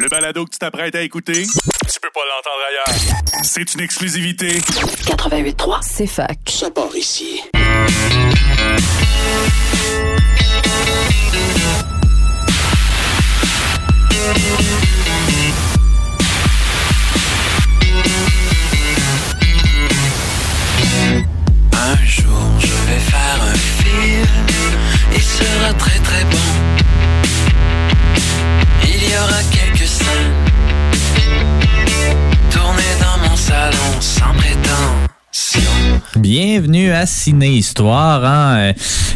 Le balado que tu t'apprêtes à écouter, tu peux pas l'entendre ailleurs. C'est une exclusivité. 88.3, c'est fac. Ça part ici. Un jour je vais faire un film, il sera très très bon. Il y aura tournées dans mon salon sans prétention. Bienvenue à Ciné Histoire. hein. Euh,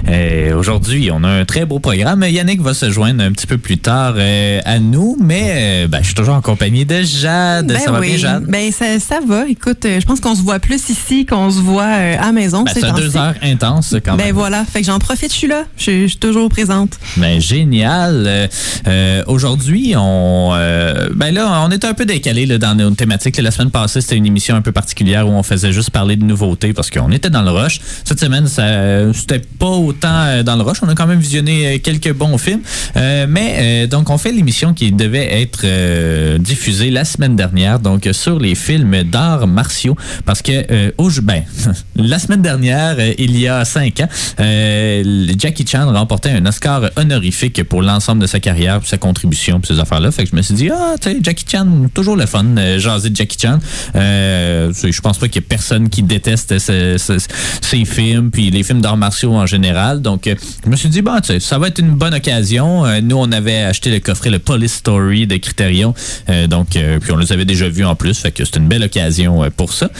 euh, Aujourd'hui, on a un très beau programme. Yannick va se joindre un petit peu plus tard euh, à nous, mais euh, ben, je suis toujours en compagnie de Jade. Ben ça va oui. bien, Jade? Ben ça, ça va. Écoute, je pense qu'on se voit plus ici qu'on se voit à la maison. Ben, ces c'est deux heures intenses quand Ben même. voilà. Fait que j'en profite, je suis là. Je suis- je suis toujours présente. Ben, génial. Aujourd'hui, on, ben là, on était un peu décalé là, dans nos thématiques. La semaine passée, c'était une émission un peu particulière où on faisait juste parler de nouveautés parce qu'on était dans le rush. Cette semaine, ça, c'était pas autant euh, dans le rush. On a quand même visionné euh, quelques bons films. Euh, mais donc, on fait l'émission qui devait être diffusée la semaine dernière, donc sur les films d'arts martiaux, parce que au, ben, la semaine dernière, il y a cinq ans, Jackie Chan remportait un Oscar honorifique pour l'ensemble de sa carrière, pour sa contribution, pour ces affaires-là. Fait que je me suis dit, ah, tu sais, Jackie Chan, toujours le fun, jaser Jackie Chan. Je pense pas qu'il y ait personne qui déteste ce- ce- ces films, puis les films d'arts martiaux en général. Donc, euh, je me suis dit, bon, tu sais, ça va être une bonne occasion. Euh, nous, on avait acheté le coffret, le Police Story de Criterion. Euh, donc, euh, puis on les avait déjà vus en plus. Fait que c'est une belle occasion euh, pour ça.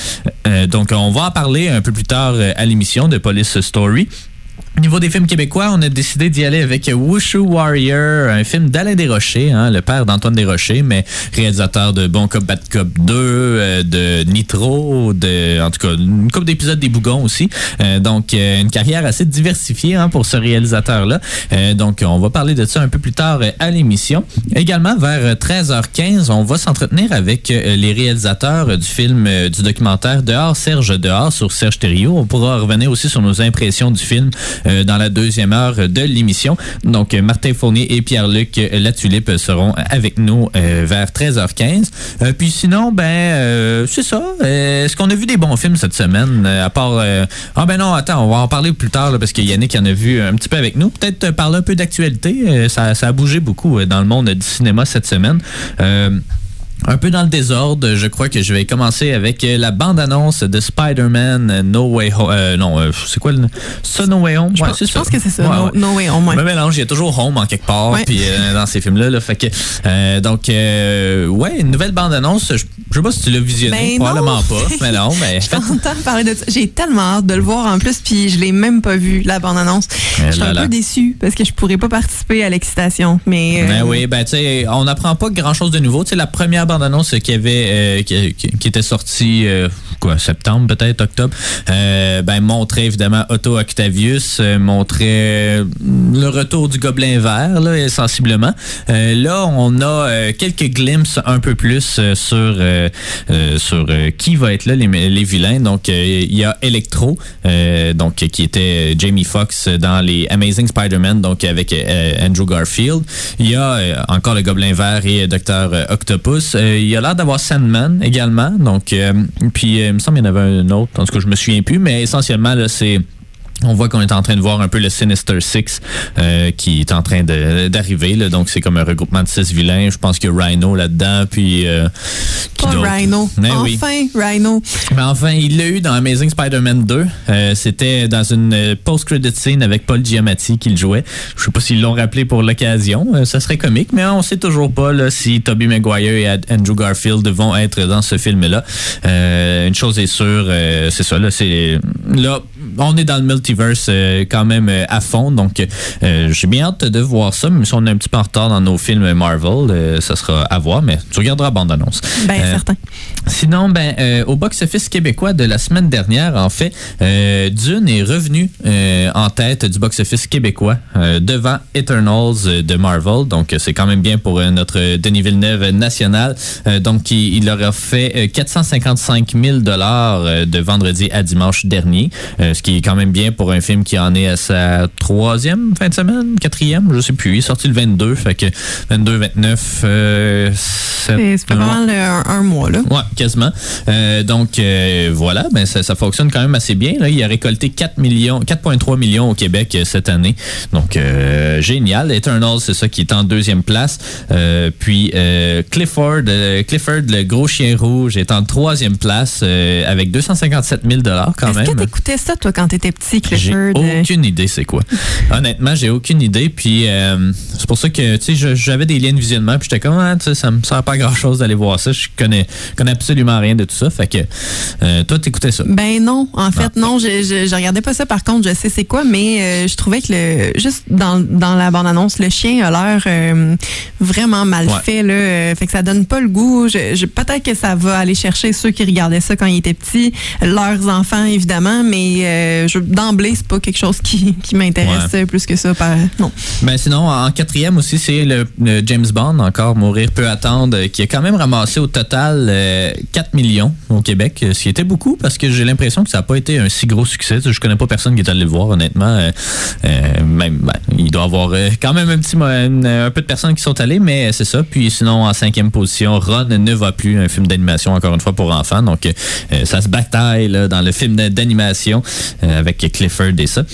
Euh, donc, on va en parler un peu plus tard euh, à l'émission de Police Story. Au niveau des films québécois, on a décidé d'y aller avec Wushu Warrior, un film d'Alain Desrochers, hein, le père d'Antoine Desrochers, mais réalisateur de Bon Cop, Bad Cop 2, euh, de Nitro, de, en tout cas, une couple d'épisodes des Bougons aussi. Euh, donc, euh, une carrière assez diversifiée hein, pour ce réalisateur-là. Donc, on va parler de ça un peu plus tard à l'émission. Également, vers 13h15, on va s'entretenir avec les réalisateurs du film, du documentaire Dehors, Serge Dehors sur Serge Thériault. On pourra revenir aussi sur nos impressions du film euh, dans la deuxième heure de l'émission. Donc, euh, Martin Fournier et Pierre-Luc euh, Latulippe seront avec nous vers 13h15. Euh, puis sinon, ben, c'est ça. Est-ce qu'on a vu des bons films cette semaine? à part... Ah ben non, attends, on va en parler plus tard là, parce que Yannick en a vu un petit peu avec nous. Peut-être parler un peu d'actualité. Ça, ça a bougé beaucoup dans le monde du cinéma cette semaine. Un peu dans le désordre, je crois que je vais commencer avec euh, la bande-annonce de Spider-Man euh, No Way Home. Euh, non, euh, c'est quoi le. Ça, No Way Home? Je Ouais, pense, c'est je pense que c'est ça. Ouais, no, ouais. no way, on Je me mélange, il y a toujours Home en quelque part, Ouais. puis euh, dans ces films-là. Là, fait que, donc, ouais, une nouvelle bande-annonce. Je, je sais pas si tu l'as visionné, Ben probablement non. pas. Mais non, mais parler de ça. J'ai tellement hâte de le voir en plus, puis je l'ai même pas vu, la bande-annonce. Eh Je suis un là. peu déçue parce que je pourrais pas participer à l'excitation. Mais, Ben oui, ben tu sais, on n'apprend pas grand-chose de nouveau. Tu sais, la première bande-annonce qui avait euh, qui, qui- qui était sortie euh, septembre peut-être, octobre, euh, ben montrait évidemment Otto Octavius, euh, euh, le retour du gobelin vert là, sensiblement. Euh, là, on a euh, quelques glimpses un peu plus sur sur qui va être là les, les vilains. Donc il y a Electro, donc qui était Jamie Foxx dans les Amazing Spider-Man, donc avec Andrew Garfield. Il y a encore le Gobelin Vert et Docteur Octopus. Il y a l'air d'avoir Sandman également. Donc, puis il me semble qu'il y en avait un autre. En tout cas, je me souviens plus, mais essentiellement là, c'est on voit qu'on est en train de voir un peu le Sinister Six euh, qui est en train d'arriver. là. Donc, c'est comme un regroupement de six vilains. Je pense qu'il y a Rhino là-dedans. Puis, euh, Pas? Rhino. Mais oui. enfin, Rhino. Mais enfin, il l'a eu dans Amazing Spider-Man 2. Euh, C'était dans une euh, post-credit scene avec Paul Giamatti qui le jouait. Je sais pas s'ils l'ont rappelé pour l'occasion. Euh, ça serait comique, mais on sait toujours pas là, si Tobey Maguire et Andrew Garfield vont être dans ce film-là. Euh, une chose est sûre, euh, c'est ça. Là, c'est là, on est dans le multiverse euh, quand même euh, à fond. Donc, euh, j'ai bien hâte de voir ça. Même si on est un petit peu en retard dans nos films Marvel, ça sera à voir. Mais tu regarderas la bande-annonce. Ben, certain. Sinon, ben, au box-office québécois de la semaine dernière, en fait, Dune est revenu en tête du box-office québécois devant Eternals de Marvel. Donc, c'est quand même bien pour notre Denis Villeneuve national. donc, il, il, leur a fait 455 000 dollars de vendredi à dimanche dernier, ce qui est quand même bien pour un film qui en est à sa troisième fin de semaine, quatrième, je sais plus. Il est sorti le 22, fait que 22, 29, c'est pas mal un, un, mois, là. Ouais, quasiment. Euh, donc euh, voilà, ben ça, ça, fonctionne quand même assez bien. Là. Il a récolté 4 millions, 4,3 millions au Québec euh, cette année. Donc génial. Eternal, c'est ça qui est en deuxième place. puis Clifford, Clifford, le gros chien rouge, est en troisième place avec 257 000 dollars quand même. Est-ce que t'écoutais ça toi quand t'étais petit, Clifford J'ai aucune idée c'est quoi. Honnêtement, j'ai aucune idée. Puis c'est pour ça que tu sais, j'avais des liens de visionnement. Puis j'étais comme, ah, ça me sert pas grand chose d'aller voir ça. Je connais, connais absolument rien de tout ça. Fait que euh, toi, t'écoutais ça. Ben non, en fait, ah. non, je, je, regardais pas ça. Par contre, je sais c'est quoi, mais euh, je trouvais que le juste dans, dans la bande-annonce, le chien a l'air euh, vraiment mal fait. Là, fait que ça donne pas le goût. Je, Peut-être que ça va aller chercher ceux qui regardaient ça quand ils étaient petits, leurs enfants, évidemment, mais d'emblée, c'est pas quelque chose qui, qui m'intéresse plus que ça. Par, non. Ben sinon, en quatrième aussi, c'est le, James Bond, encore Mourir peut attendre, qui a quand même ramassé au total 4 millions au Québec, ce qui était beaucoup parce que j'ai l'impression que ça n'a pas été un si gros succès. Je connais pas personne qui est allé le voir, honnêtement. Euh, euh, même, ben, il doit y avoir euh, quand même un petit un peu de personnes qui sont allées, mais c'est ça. Puis sinon, en cinquième position, Ron ne va plus, un film d'animation encore une fois pour enfants. Donc ça se bataille là, dans le film d'animation avec Clifford et ça.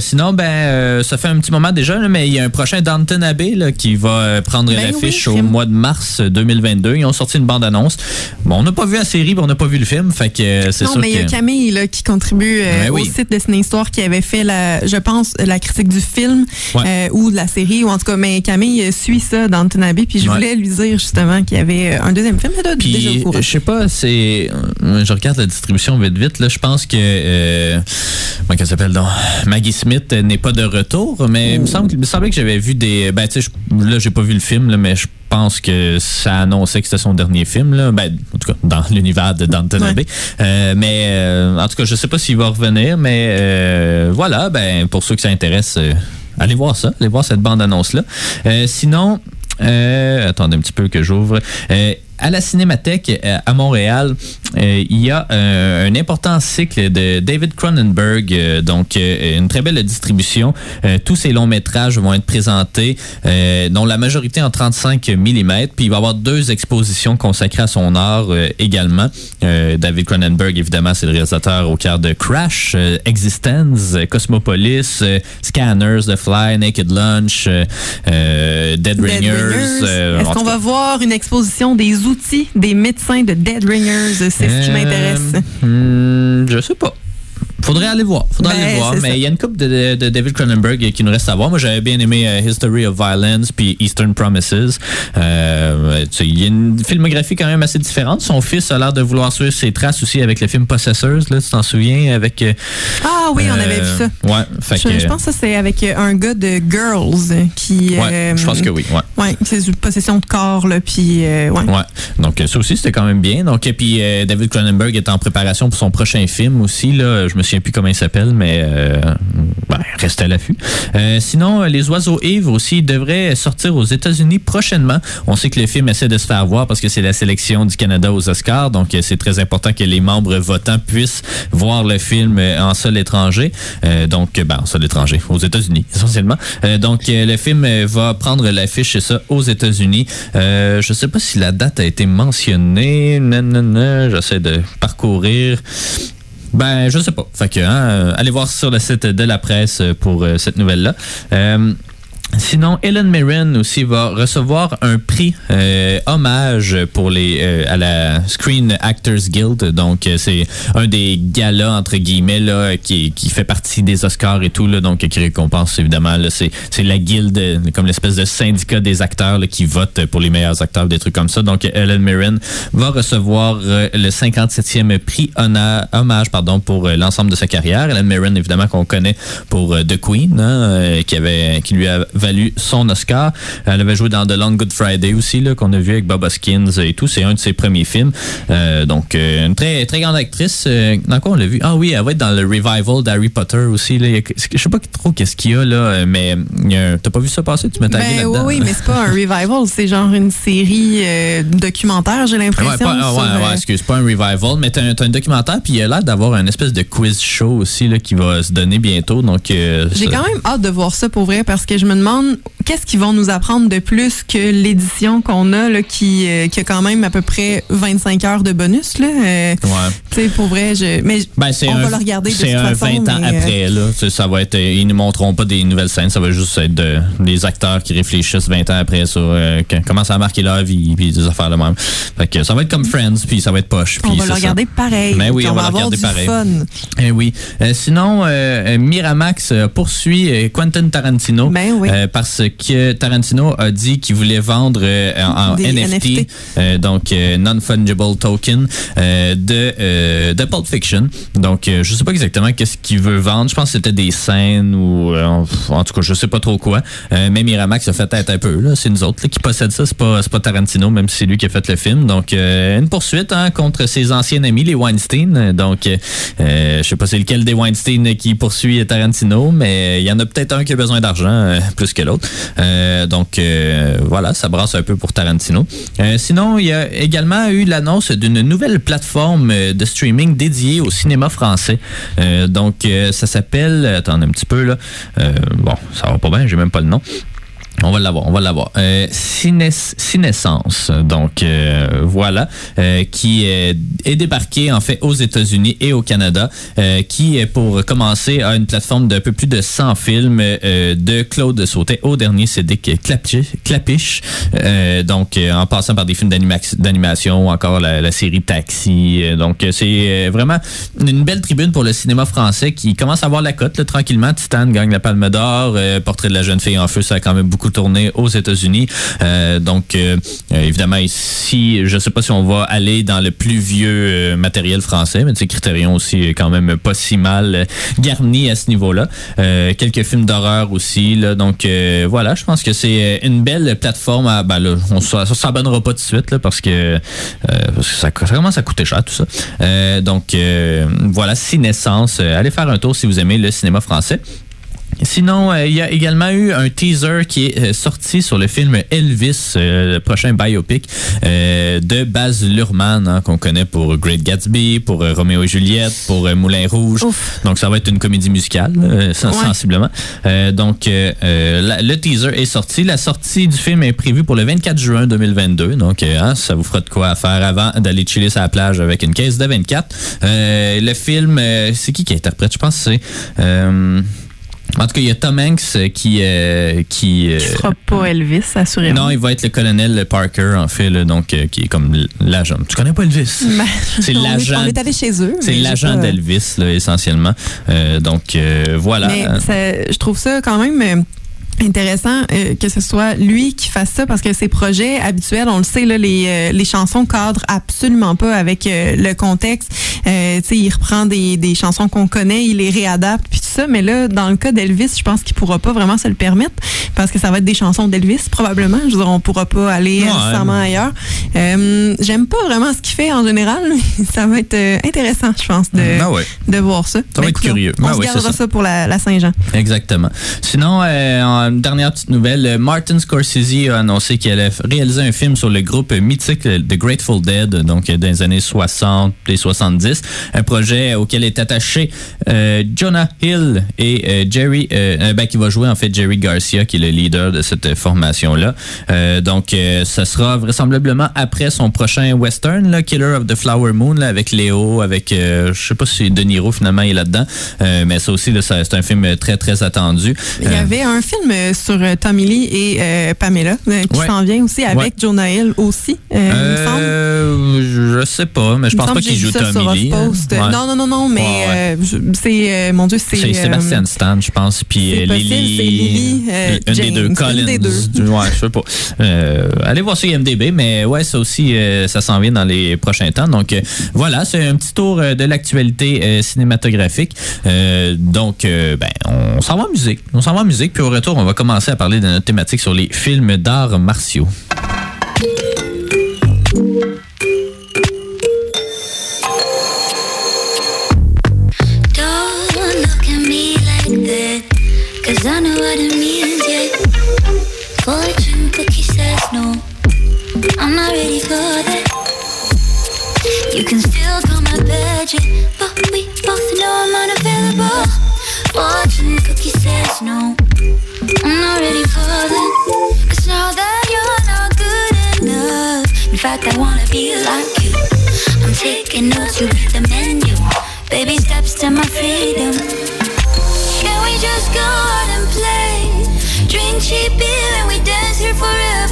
sinon, ben ça fait un petit moment déjà, mais il y a un prochain Downton Abbey là, qui va prendre ben l'affiche au mois de mars 2022. Ils ont sorti une bande-annonce. Bon, on n'a pas vu la série, mais on n'a pas vu le film, fait que euh, c'est Non, mais il y a Camille là, qui contribue euh, ben au site de Ciné Histoire qui avait fait, la, je pense, la critique du film euh, ou de la série, ou en tout cas, mais Camille suit ça dans Abbey, puis je voulais lui dire justement qu'il y avait un deuxième film. Puis, je sais pas, c'est, je regarde la distribution vite vite, là, je pense que, euh, comment qu'elle s'appelle donc, Maggie Smith n'est pas de retour, mais il me semble, il me semblait que j'avais vu des, ben tu sais, là j'ai pas vu le film, là, mais je pense que ça annonçait que c'était son dernier film, là. Ben, en tout cas, dans l'univers de Downton Abbey. Euh, mais euh, en tout cas, je sais pas s'il va revenir, mais euh, voilà, ben, pour ceux qui s'intéressent, allez voir ça, allez voir cette bande-annonce-là. sinon, attendez un petit peu que j'ouvre à la Cinémathèque euh, à Montréal, euh, il y a un, important cycle de David Cronenberg, donc euh, une très belle distribution. tous ces longs métrages vont être présentés, dont la majorité en 35 mm. Puis il va y avoir deux expositions consacrées à son art également. David Cronenberg, évidemment, c'est le réalisateur au cœur de Crash, Existence, Cosmopolis, Scanners, The Fly, Naked Lunch, Dead, Ringers. Est-ce qu'on va voir une exposition des outils des médecins de Dead Ringers. C'est ce qui euh, m'intéresse. Hmm, je sais pas. Faudrait aller voir. Faudrait aller ben, voir. Mais il y a une coupe de, David Cronenberg qui nous reste à voir. Moi, j'avais bien aimé euh, History of Violence puis Eastern Promises. Euh, il y a une filmographie quand même assez différente. Son fils a l'air de vouloir suivre ses traces aussi avec le film Possessors. Là, tu t'en souviens avec. Euh, ah oui, on avait vu ça. Ouais. Fait je, je, pense que c'est avec un gars de Girls qui. Ouais, je pense que oui. Ouais. Ouais, c'est une possession de corps là, puis ouais. Ouais. Donc ça aussi c'était quand même bien. Donc et puis David Cronenberg est en préparation pour son prochain film aussi là. Je me souviens plus comment il s'appelle, mais euh, ben, reste à l'affût. Euh, sinon, les oiseaux Yves aussi devraient sortir aux États-Unis prochainement. On sait que le film essaie de se faire voir parce que c'est la sélection du Canada aux Oscars, donc euh, c'est très important que les membres votants puissent voir le film en sol étranger. donc, ben, en sol étranger, aux États-Unis essentiellement. donc, le film va prendre l'affiche, c'est ça, aux États-Unis. je sais pas si la date a été mentionnée. J'essaie de parcourir. Ben, je sais pas. Fait que, hein, allez voir sur le site de la presse pour euh, cette nouvelle-là. Euh, Sinon, Ellen Mirren aussi va recevoir un prix euh, hommage pour les euh, à la Screen Actors Guild. Donc, euh, c'est un des galas entre guillemets là qui, qui fait partie des Oscars et tout là, donc qui récompense évidemment. C'est c'est la guilde comme l'espèce de syndicat des acteurs là, qui vote pour les meilleurs acteurs, des trucs comme ça. Donc, Ellen Mirren va recevoir le 57e prix hommage pardon pour l'ensemble de sa carrière. Ellen Mirren évidemment qu'on connaît pour The Queen, hein, qui avait qui lui a valu son Oscar. Elle avait joué dans The Long Good Friday aussi, là, qu'on a vu avec Bob Hoskins et tout. C'est un de ses premiers films. Euh, donc, euh, une très, très grande actrice. Euh, dans quoi on l'a vu? Ah oui, elle va être dans le revival d'Harry Potter aussi. Là. Je sais pas trop qu'est-ce qu'il y a, là, mais t'as pas vu ça passer? Tu m'as ben, là-dedans? Oui, mais c'est pas un revival. C'est genre une série documentaire, j'ai l'impression. Ouais, pas, ouais, ouais, excuse, pas un revival, mais t'as un, as un documentaire, puis il a l'air d'avoir un espèce de quiz show aussi là, qui va se donner bientôt. Donc, j'ai quand même hâte de voir ça pour vrai parce que je me demande qu'est-ce qu'ils vont nous apprendre de plus que l'édition qu'on a là, qui, qui a quand même à peu près 25 heures de bonus. Là. Euh, tu sais, pour vrai, je, mais ben, on va le regarder de toute façon. C'est 20 ans euh, après. Là, ça va être, ils ne montreront pas des nouvelles scènes. Ça va juste être des acteurs qui réfléchissent 20 ans après sur euh, comment ça a marqué leur vie puis des affaires de même. Fait que ça va être comme Friends puis ça va être poche. On va le regarder pareil. Mais ben oui, on, va, le regarder pareil. Fun. Eh oui. sinon, Miramax poursuit Quentin Tarantino ben oui. Parce que Tarantino a dit qu'il voulait vendre en, NFT, donc non-fungible token euh, de, euh, de Pulp Fiction. Donc, euh, je sais pas exactement qu'est-ce qu'il veut vendre. Je pense que c'était des scènes ou en tout cas, je sais pas trop quoi. mais Miramax a fait tête un peu. C'est nous autres qui possèdent ça. C'est pas, pas Tarantino, même si c'est lui qui a fait le film. Donc, une poursuite hein, contre ses anciens amis, les Weinstein. Donc, je sais pas c'est lequel des Weinstein qui poursuit Tarantino, mais il y en a peut-être un qui a besoin d'argent plus que l'autre. donc, voilà, ça brasse un peu pour Tarantino. sinon, il y a également eu l'annonce d'une nouvelle plateforme euh, de streaming dédiée au cinéma français. Euh, donc, euh, ça s'appelle... Attendez un petit peu, là. bon, ça va pas bien, j'ai même pas le nom. On va l'avoir, on va l'avoir. Euh, donc euh, voilà, euh, qui est débarqué en fait aux États-Unis et au Canada, euh, qui est pour commencer à une plateforme d'un peu plus de 100 films de Claude Sautet au dernier CD Clapiche, donc en passant par des films d'animation, encore la, la, série Taxi. donc c'est vraiment une belle tribune pour le cinéma français qui commence à avoir la cote tranquillement. Titan gagne la Palme d'Or, Portrait de la jeune fille en feu, ça a quand même beaucoup tourné aux États-Unis. Euh, donc, euh, évidemment, ici, je ne sais pas si on va aller dans le plus vieux euh, matériel français, mais tu sais, Criterion aussi est quand même pas si mal garni à ce niveau-là. quelques films d'horreur aussi. Là, donc, voilà, je pense que c'est une belle plateforme. À, ben là, on ne s'abonnera pas tout de suite parce que, ça, commence à coûter cher tout ça. donc, voilà, Cinescence. allez faire un tour si vous aimez le cinéma français. Sinon, euh, il y a également eu un teaser qui est euh, sorti sur le film Elvis, euh, le prochain biopic de Baz Luhrmann, hein, qu'on connaît pour Great Gatsby, pour Roméo et Juliette, pour Moulin Rouge. Donc, ça va être une comédie musicale, sensiblement. donc, le teaser est sorti. La sortie du film est prévue pour le 24 juin 2022. Donc, hein, ça vous fera de quoi faire avant d'aller chiller sur la plage avec une caisse de 24. le film, c'est qui qui interprète? Je pense que c'est... En tout cas, il y a Tom Hanks euh, qui... Euh, qui ne sera pas Elvis, assurément. Non, il va être le colonel Parker, en fait, donc euh, qui est comme l'agent. Tu connais pas Elvis? Ben, c'est l'agent. On est allé chez eux. C'est l'agent d'Elvis, essentiellement. donc, voilà. Mais je trouve ça quand même intéressant euh, que ce soit lui qui fasse ça parce que ses projets habituels, on le sait, là, les, euh, les chansons cadrent absolument pas avec euh, le contexte. Il reprend des, des chansons qu'on connaît, il les réadapte, puis tout ça. Mais là, dans le cas d'Elvis, je pense qu'il pourra pas vraiment se le permettre parce que ça va être des chansons d'Elvis, probablement. Je veux dire, on pourra pas aller nécessairement ailleurs. J'aime pas vraiment ce qu'il fait en général. ça va être intéressant, je pense, de, ah de voir ça. Ça va être curieux. On ah se gardera ça. pour la, la Saint-Jean. Exactement. Sinon, en dernière petite nouvelle, euh, Martin Scorsese a annoncé qu'il allait réaliser un film sur le groupe mythique The Grateful Dead, donc dans les années 60 et 70. Un projet auquel est attaché euh, Jonah Hill et euh, Jerry, ben, qui va jouer en fait Jerry Garcia, qui est le leader de cette formation-là. donc, ce sera vraisemblablement après son prochain western, là, Killer of the Flower Moon, là, avec Léo, avec, je sais pas si De Niro finalement est là-dedans, mais ça aussi, c'est un film très, très attendu. Il y avait un film sur euh, Tommy Lee et euh, Pamela, euh, qui s'en vient aussi avec Jonah Hill aussi, Je sais pas, mais je pense pas qu'il joue Tommy Lee. Non, non, non, non, mais c'est, mon Dieu, c'est... C'est Sébastien Stan, je pense, puis Lily... une des deux, Collins. Des deux. Ouais, je sais pas. allez voir sur IMDB, mais ouais, ça aussi, ça s'en vient dans les prochains temps. Donc voilà, c'est un petit tour de l'actualité cinématographique. donc, ben, on s'en va en musique. On s'en va en musique, puis au retour, on va commencer à parler de notre thématique sur les films d'arts martiaux. You can still call my budget, but we both know I'm unavailable. Fortune cookie says no. I'm not ready for that. Cause now that you're not good enough. In fact, I wanna be like you. I'm taking notes, you read the menu. Baby steps to my freedom Can we just go out and play? Drink cheap beer and we dance here forever.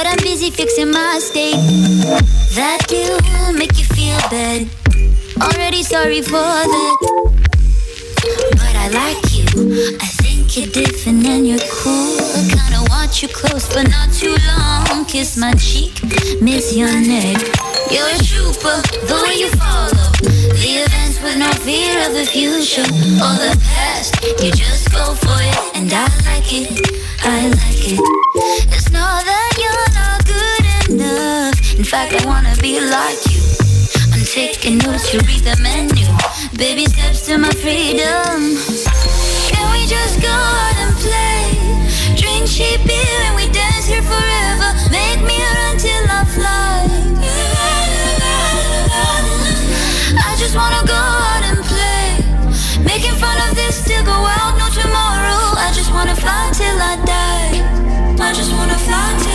But I'm busy fixing my state. That will make you feel bad. Already sorry for that. But I like you. I think you're different and you're cool. I kinda want you close, but not too long. Kiss my cheek, miss your neck. You're a trooper, the way you follow the events with no fear of the future or the past. You just go for it, and I like it. I like it. It's not that you're not good enough. In fact, I wanna be like you. I'm taking notes, you read the menu. Baby steps to my freedom. Can we just go out and play? Drink cheap beer and we dance here forever. Just wanna go out and play. Making fun of this, still go out, no tomorrow. I just wanna fly till I die. I just wanna fly till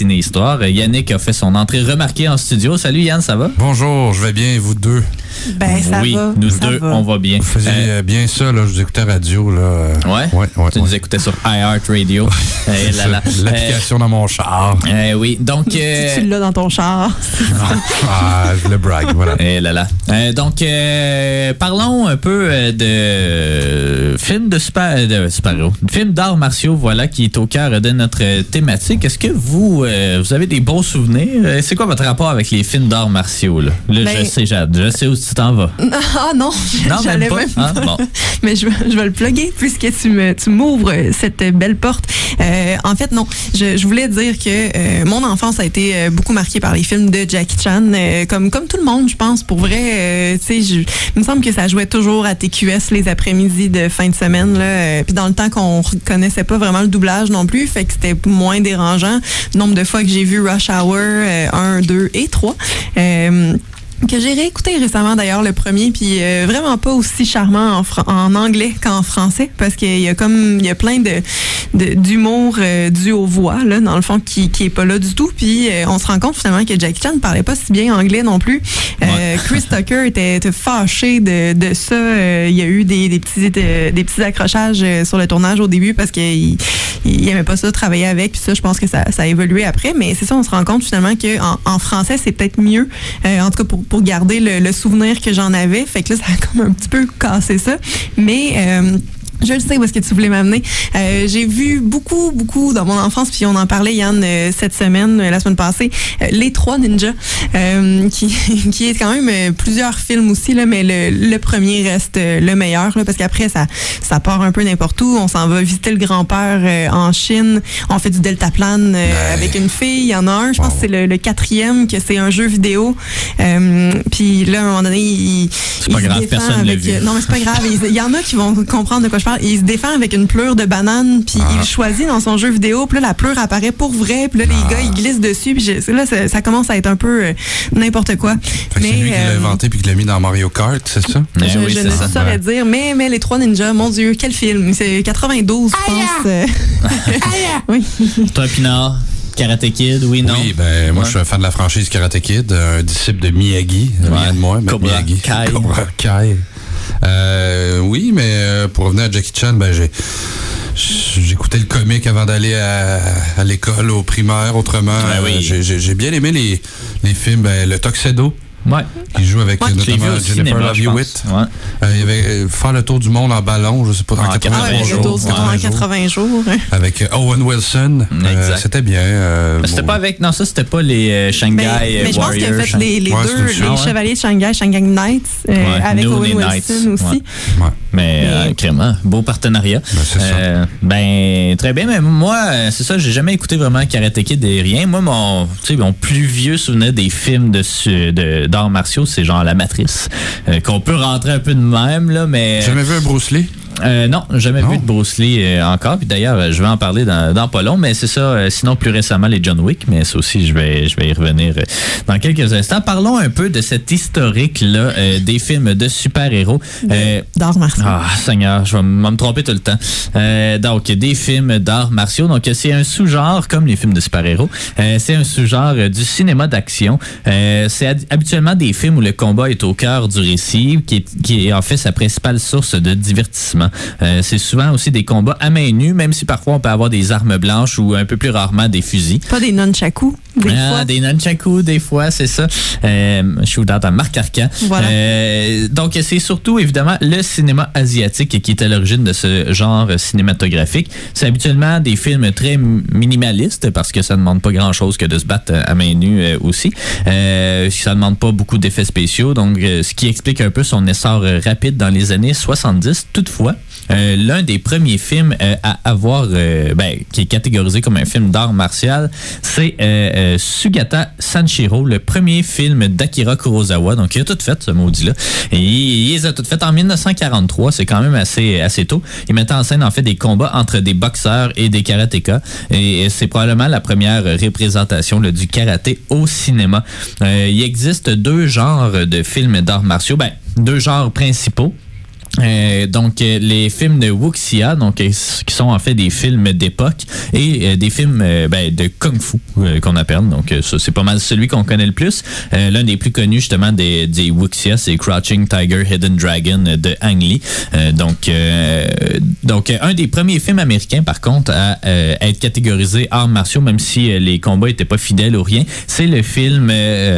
Yannick a fait son entrée remarquée en studio. Salut Yann, ça va? Bonjour, je vais bien, vous deux? Ben, ça oui, va. nous ça deux, va. on va bien. Vous faisiez Euh, euh, bien ça, là, je vous écoutais radio. Là. ouais? Ouais, ouais, Tu ouais. nous écoutais sur iHeartRadio. Eh. L'application dans mon char. Euh, euh, oui, donc... Tu euh, l'as dans ton char. ah, je le brag, voilà. Eh là là. Euh, donc, euh, parlons un peu de films de super, de super-héros. Film d'arts martiaux, voilà, qui est au cœur de notre thématique. Est-ce que vous, euh, vous avez des beaux souvenirs? C'est quoi votre rapport avec les films d'arts martiaux? Là, Là, Ben- je sais, Jade, je sais où tu t'en vas. Ah non, Non, j'allais même pas. même Ah, bon. Mais je, vais- je vais le plugger puisque tu me tu m'ouvres cette belle porte. Euh, en fait, non. Je, je voulais dire que euh, mon enfance a été euh, beaucoup marquée par les films de Jackie Chan, euh, comme comme tout le monde, je pense. Pour vrai, tu sais, je- il me semble que ça jouait toujours à TQS les après-midi de fin de semaine. Là, puis dans le temps qu'on connaissait pas vraiment le doublage non plus, fait que c'était moins dérangeant. Nombre de fois que j'ai vu Rush Hour euh, 1, 2 et 3. Que j'ai réécouté récemment d'ailleurs le premier puis euh, vraiment pas aussi charmant en, fran- en anglais qu'en français parce qu'il y a comme il y a plein de de- d'humour euh, dû aux voix là dans le fond qui qui est pas là du tout. Puis euh, on se rend compte finalement que Jackie Chan parlait pas si bien anglais non plus. Euh, Chris Tucker était, était fâché de, de ça. Euh, il y a eu des, des petits euh, des petits accrochages euh, sur le tournage au début parce qu'il il aimait pas ça travailler avec puis ça je pense que ça, ça a évolué après. Mais c'est ça on se rend compte finalement que en, en français c'est peut-être mieux. Euh, en tout cas pour, pour garder le, souvenir que j'en avais. Fait que là ça a comme un petit peu cassé ça. Mais euh, je le sais où est-ce que tu voulais m'amener. Euh, j'ai vu beaucoup, beaucoup dans mon enfance, puis on en parlait, Yann, euh, cette semaine, euh, la semaine passée, euh, Les Trois Ninjas, euh, qui, qui est quand même plusieurs films aussi, là, mais le, le premier reste le meilleur, là, parce qu'après, ça, ça part un peu n'importe où. On s'en va visiter le grand-père euh, en Chine. On fait du deltaplane euh, avec une fille. Il y en a un, je pense que c'est le, le quatrième, que c'est un jeu vidéo. Euh, puis là, à un moment donné, il, pas il se grave, personne l'a avec, vu. euh, Non, mais c'est pas grave. Il y en a qui vont comprendre de quoi je parle. Il se défend avec une pleure de banane, puis Ah. il choisit dans son jeu vidéo, puis là, la pleure apparaît pour vrai, puis là, Ah. les gars, ils glissent dessus, puis je- là, ça, ça commence à être un peu euh, n'importe quoi. C'est lui qui l'a euh, inventé puis qui l'a mis dans Mario Kart, c'est ça? Eh je, oui, je c'est ne ça. saurais dire, mais, mais Les Trois Ninjas, mon Dieu, quel film! C'est 92, je pense. euh. oui. Toi, Pinard, Karate Kid, oui, non? Oui, ben moi Ouais. je suis un fan de la franchise Karate Kid, un disciple de Miyagi, Ouais. rien de moi, mais Cobra Miyagi. Kai. Cobra Kai. Euh, oui, mais euh, pour revenir à Jackie Chan, ben j'ai j'écoutais le comique avant d'aller à, à l'école, au primaire, autrement. Ouais, euh, oui. j'ai- J'ai j'ai bien aimé les, les films, ben, le Tuxedo, Ouais. qui joue avec Ouais. euh, notamment Jennifer cinéma, Love Hewitt. Ouais. Euh, il y avait euh, faire le tour du monde en ballon, je sais pas, en En 80 Ah, ouais, le jours. en 80 jours. 80 jours. hein. Avec euh, Owen Wilson. Euh, Exact. C'était bien. euh, Mais C'était bon. pas avec. Non, ça, c'était pas les Shanghai Mais, euh, mais je pense qu'il a Warriors, fait les, les Ouais, c'est deux, les. Ah ouais? Chevaliers de Shanghai, Shanghai Knights, euh, Ouais, avec nous, Owen les Wilson Knights. aussi. Ouais. Mais euh, Mais- clairement, beau partenariat. Ben. Euh, ben, très bien. Mais moi, euh, c'est ça, j'ai jamais écouté vraiment Karate Kid et rien. Moi, mon, tu sais, mon plus vieux souvenir des films de d'arts martiaux, c'est genre La Matrice. Euh, Qu'on peut rentrer un peu de même, là, mais. J'ai jamais vu un Bruce Lee? Euh, non, jamais Non. vu de Bruce Lee euh, encore. Puis d'ailleurs, euh, je vais en parler dans, dans pas long, mais c'est ça. euh, sinon, plus récemment, les John Wick, mais ça aussi, je vais, je vais y revenir euh, dans quelques instants. Parlons un peu de cet historique-là euh, des films de super-héros. Euh, D'art martial. ah, Seigneur, je vais me tromper tout le temps. Euh, donc, des films d'arts martiaux. Donc, c'est un sous-genre, comme les films de super-héros. Euh, c'est un sous-genre euh, du cinéma d'action. Euh, c'est hab- habituellement des films où le combat est au cœur du récit, qui est, qui est en fait sa principale source de divertissement. Euh, c'est souvent aussi des combats à main nue, même si parfois on peut avoir des armes blanches ou un peu plus rarement des fusils. Pas des nunchakus, des Ah, fois. des nunchakus, des fois, c'est ça. Euh, shootout à Marc Arcan. Voilà. Euh, donc, c'est surtout, évidemment, le cinéma asiatique qui est à l'origine de ce genre cinématographique. C'est habituellement des films très minimalistes parce que ça ne demande pas grand-chose que de se battre à main nue euh, aussi. Euh, ça ne demande pas beaucoup d'effets spéciaux, donc euh, ce qui explique un peu son essor euh, rapide dans les années 70. Toutefois, euh, l'un des premiers films euh, à avoir, euh, ben, qui est catégorisé comme un film d'art martial, c'est euh, Sugata Sanshiro, le premier film d'Akira Kurosawa. Donc, il a tout fait, ce maudit-là. Il, les a tout fait en 1943. C'est quand même assez, assez tôt. Il mettait en scène, en fait, des combats entre des boxeurs et des karatékas. Et, c'est probablement la première représentation du karaté au cinéma. Il existe deux genres de films d'arts martiaux. Ben, deux genres principaux. Euh, donc, euh, les films de Wuxia, donc, euh, qui sont en fait des films d'époque et euh, des films euh, ben, de Kung Fu qu'on appelle. Donc, ça, c'est pas mal celui qu'on connaît le plus. L'un des plus connus, justement, des, des Wuxia, c'est Crouching Tiger, Hidden Dragon de Ang Lee. Donc, donc, un des premiers films américains, par contre, à euh, être catégorisé arts martiaux, même si les combats étaient pas fidèles ou rien, c'est le film,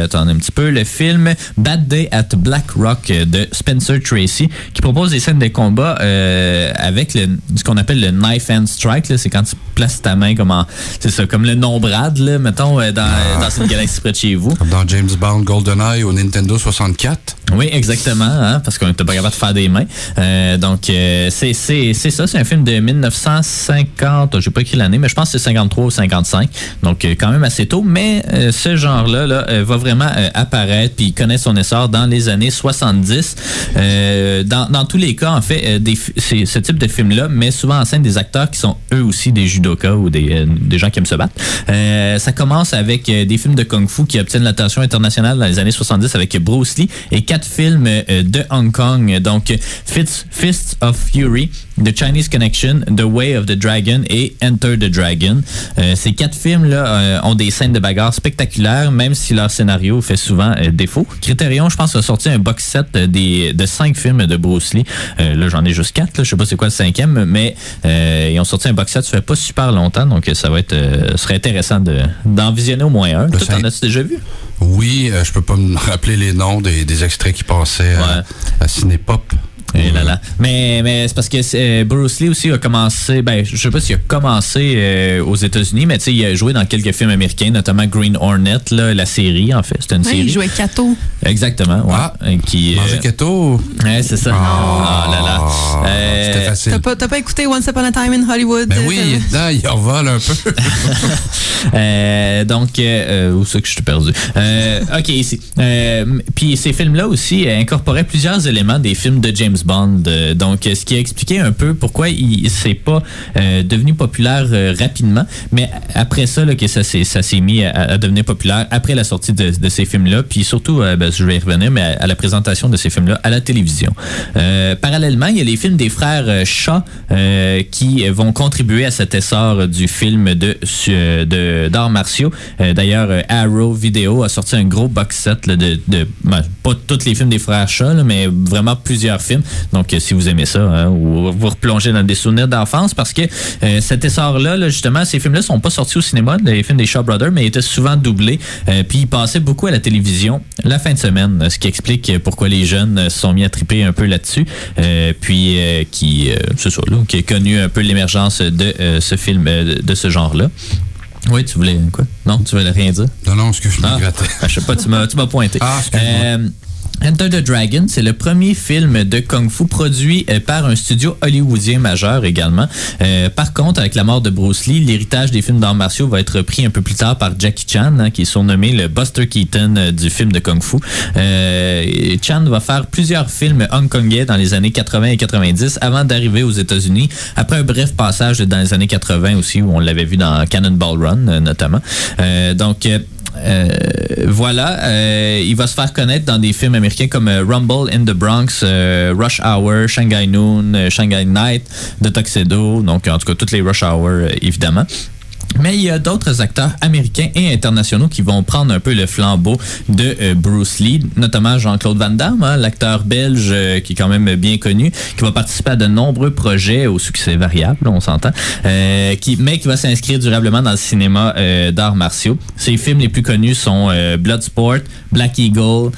attendez un petit peu, le film Bad Day at Black Rock de Spencer Tracy, qui propose des scènes de combat euh, avec le, ce qu'on appelle le knife and strike. C'est quand tu places ta main comme en, c'est ça, comme le nombrade, là, mettons, euh, dans, dans une galaxie près de chez vous. Comme dans James Bond GoldenEye au Nintendo 64. Oui, exactement, hein, parce qu'on n'était pas capable de faire des mains. Euh, donc, euh, c'est ça, c'est un film de 1950, j'ai pas écrit l'année, mais je pense que c'est 53 ou 55, donc quand même assez tôt. Mais ce genre-là là, va vraiment apparaître, puis il connaît son essor dans les années 70. Euh, dans, dans tous les cas, en fait, euh, des, ce type de film-là met souvent en scène des acteurs qui sont eux aussi des judokas ou des, euh, des gens qui aiment se battre. Euh, ça commence avec des films de kung-fu qui obtiennent l'attention internationale dans les années 70 avec Bruce Lee et quatre films de Hong Kong, donc Fists, Fists of Fury, The Chinese Connection, The Way of the Dragon et Enter the Dragon. Euh, ces quatre films-là euh, ont des scènes de bagarre spectaculaires, même si leur scénario fait souvent euh, défaut. Criterion, je pense, a sorti un box set des, de cinq films de Bruce Lee. Euh, là, j'en ai juste quatre. Là. Je sais pas c'est quoi le cinquième, mais euh, ils ont sorti un box set, ça fait pas super longtemps, donc ça va être, euh, serait intéressant de, d'en visionner au moins un. Toi, t'en as-tu déjà vu? Oui, euh, je peux pas me rappeler les noms des, des extraits qui passaient à, à Cinépop. Et là là. Mais, mais c'est parce que c'est- Bruce Lee aussi a commencé, ben, je sais pas s'il a commencé euh, aux États-Unis, mais tu sais, il a joué dans quelques films américains, notamment Green Hornet, là, la série, en fait. C'était une série. il jouait Kato. Exactement, ouais. Ah. Euh, qui, euh, Manger keto. Ouais, c'est ça. Ah, Oh là là. Euh, C'était facile. T'as pas, t'as pas écouté Once Upon a Time in Hollywood? Ben oui, il est dedans, il en vole un peu. Euh, donc, euh, euh, où c'est que je suis perdu? Euh, ok, ici. Euh, Puis ces films-là aussi euh, incorporaient plusieurs éléments des films de James Bond. Euh, donc, ce qui a expliqué un peu pourquoi il s'est pas euh, devenu populaire euh, rapidement. Mais après ça, là, que ça s'est ça s'est mis à, devenir populaire après la sortie de, ces films-là. Puis surtout, ben, je vais y revenir, mais à, la présentation de ces films-là à la télévision. Parallèlement, il y a les films des frères Shaw qui vont contribuer à cet essor du film de de d'arts martiaux. D'ailleurs, Arrow Video a sorti un gros box set de ben, pas tous les films des frères Shaw, là, mais vraiment plusieurs films. Donc, si vous aimez ça, hein, ou vous replongez dans des souvenirs d'enfance, parce que euh, cet essor-là, là, justement, ces films-là sont pas sortis au cinéma, les films des Shaw Brothers, mais ils étaient souvent doublés. Euh, puis ils passaient beaucoup à la télévision la fin de semaine, ce qui explique pourquoi les jeunes se sont mis à triper un peu là-dessus. Euh, puis euh, qui, euh, c'est ça, là, qui a connu un peu l'émergence de euh, ce film, de ce genre-là. Oui, tu voulais quoi? Non, tu voulais rien dire? Non, non, excuse, je me Ah, je sais pas, tu m'as, tu m'as pointé. Ah, excuse-moi. Euh, Enter the Dragon, c'est le premier film de Kung Fu produit euh, par un studio hollywoodien majeur également. Euh, par contre, avec la mort de Bruce Lee, l'héritage des films d'arts martiaux va être repris un peu plus tard par Jackie Chan, hein, qui est surnommé le Buster Keaton euh, du film de Kung Fu. Chan va faire plusieurs films hongkongais dans les années 80 et 90 avant d'arriver aux États-Unis. Après un bref passage dans les années 80 aussi, où on l'avait vu dans Cannonball Run notamment. Donc, euh, voilà, euh, il va se faire connaître dans des films américains comme euh, Rumble in the Bronx, Rush Hour, Shanghai Noon, Shanghai Night, The Tuxedo, donc en tout cas toutes les Rush Hour évidemment. Mais il y a d'autres acteurs américains et internationaux qui vont prendre un peu le flambeau de euh, Bruce Lee, notamment Jean-Claude Van Damme, hein, l'acteur belge euh, qui est quand même bien connu, qui va participer à de nombreux projets au succès variable, on s'entend, euh, qui, mais qui va s'inscrire durablement dans le cinéma euh, d'arts martiaux. Ses films les plus connus sont euh, Bloodsport, Black Eagle,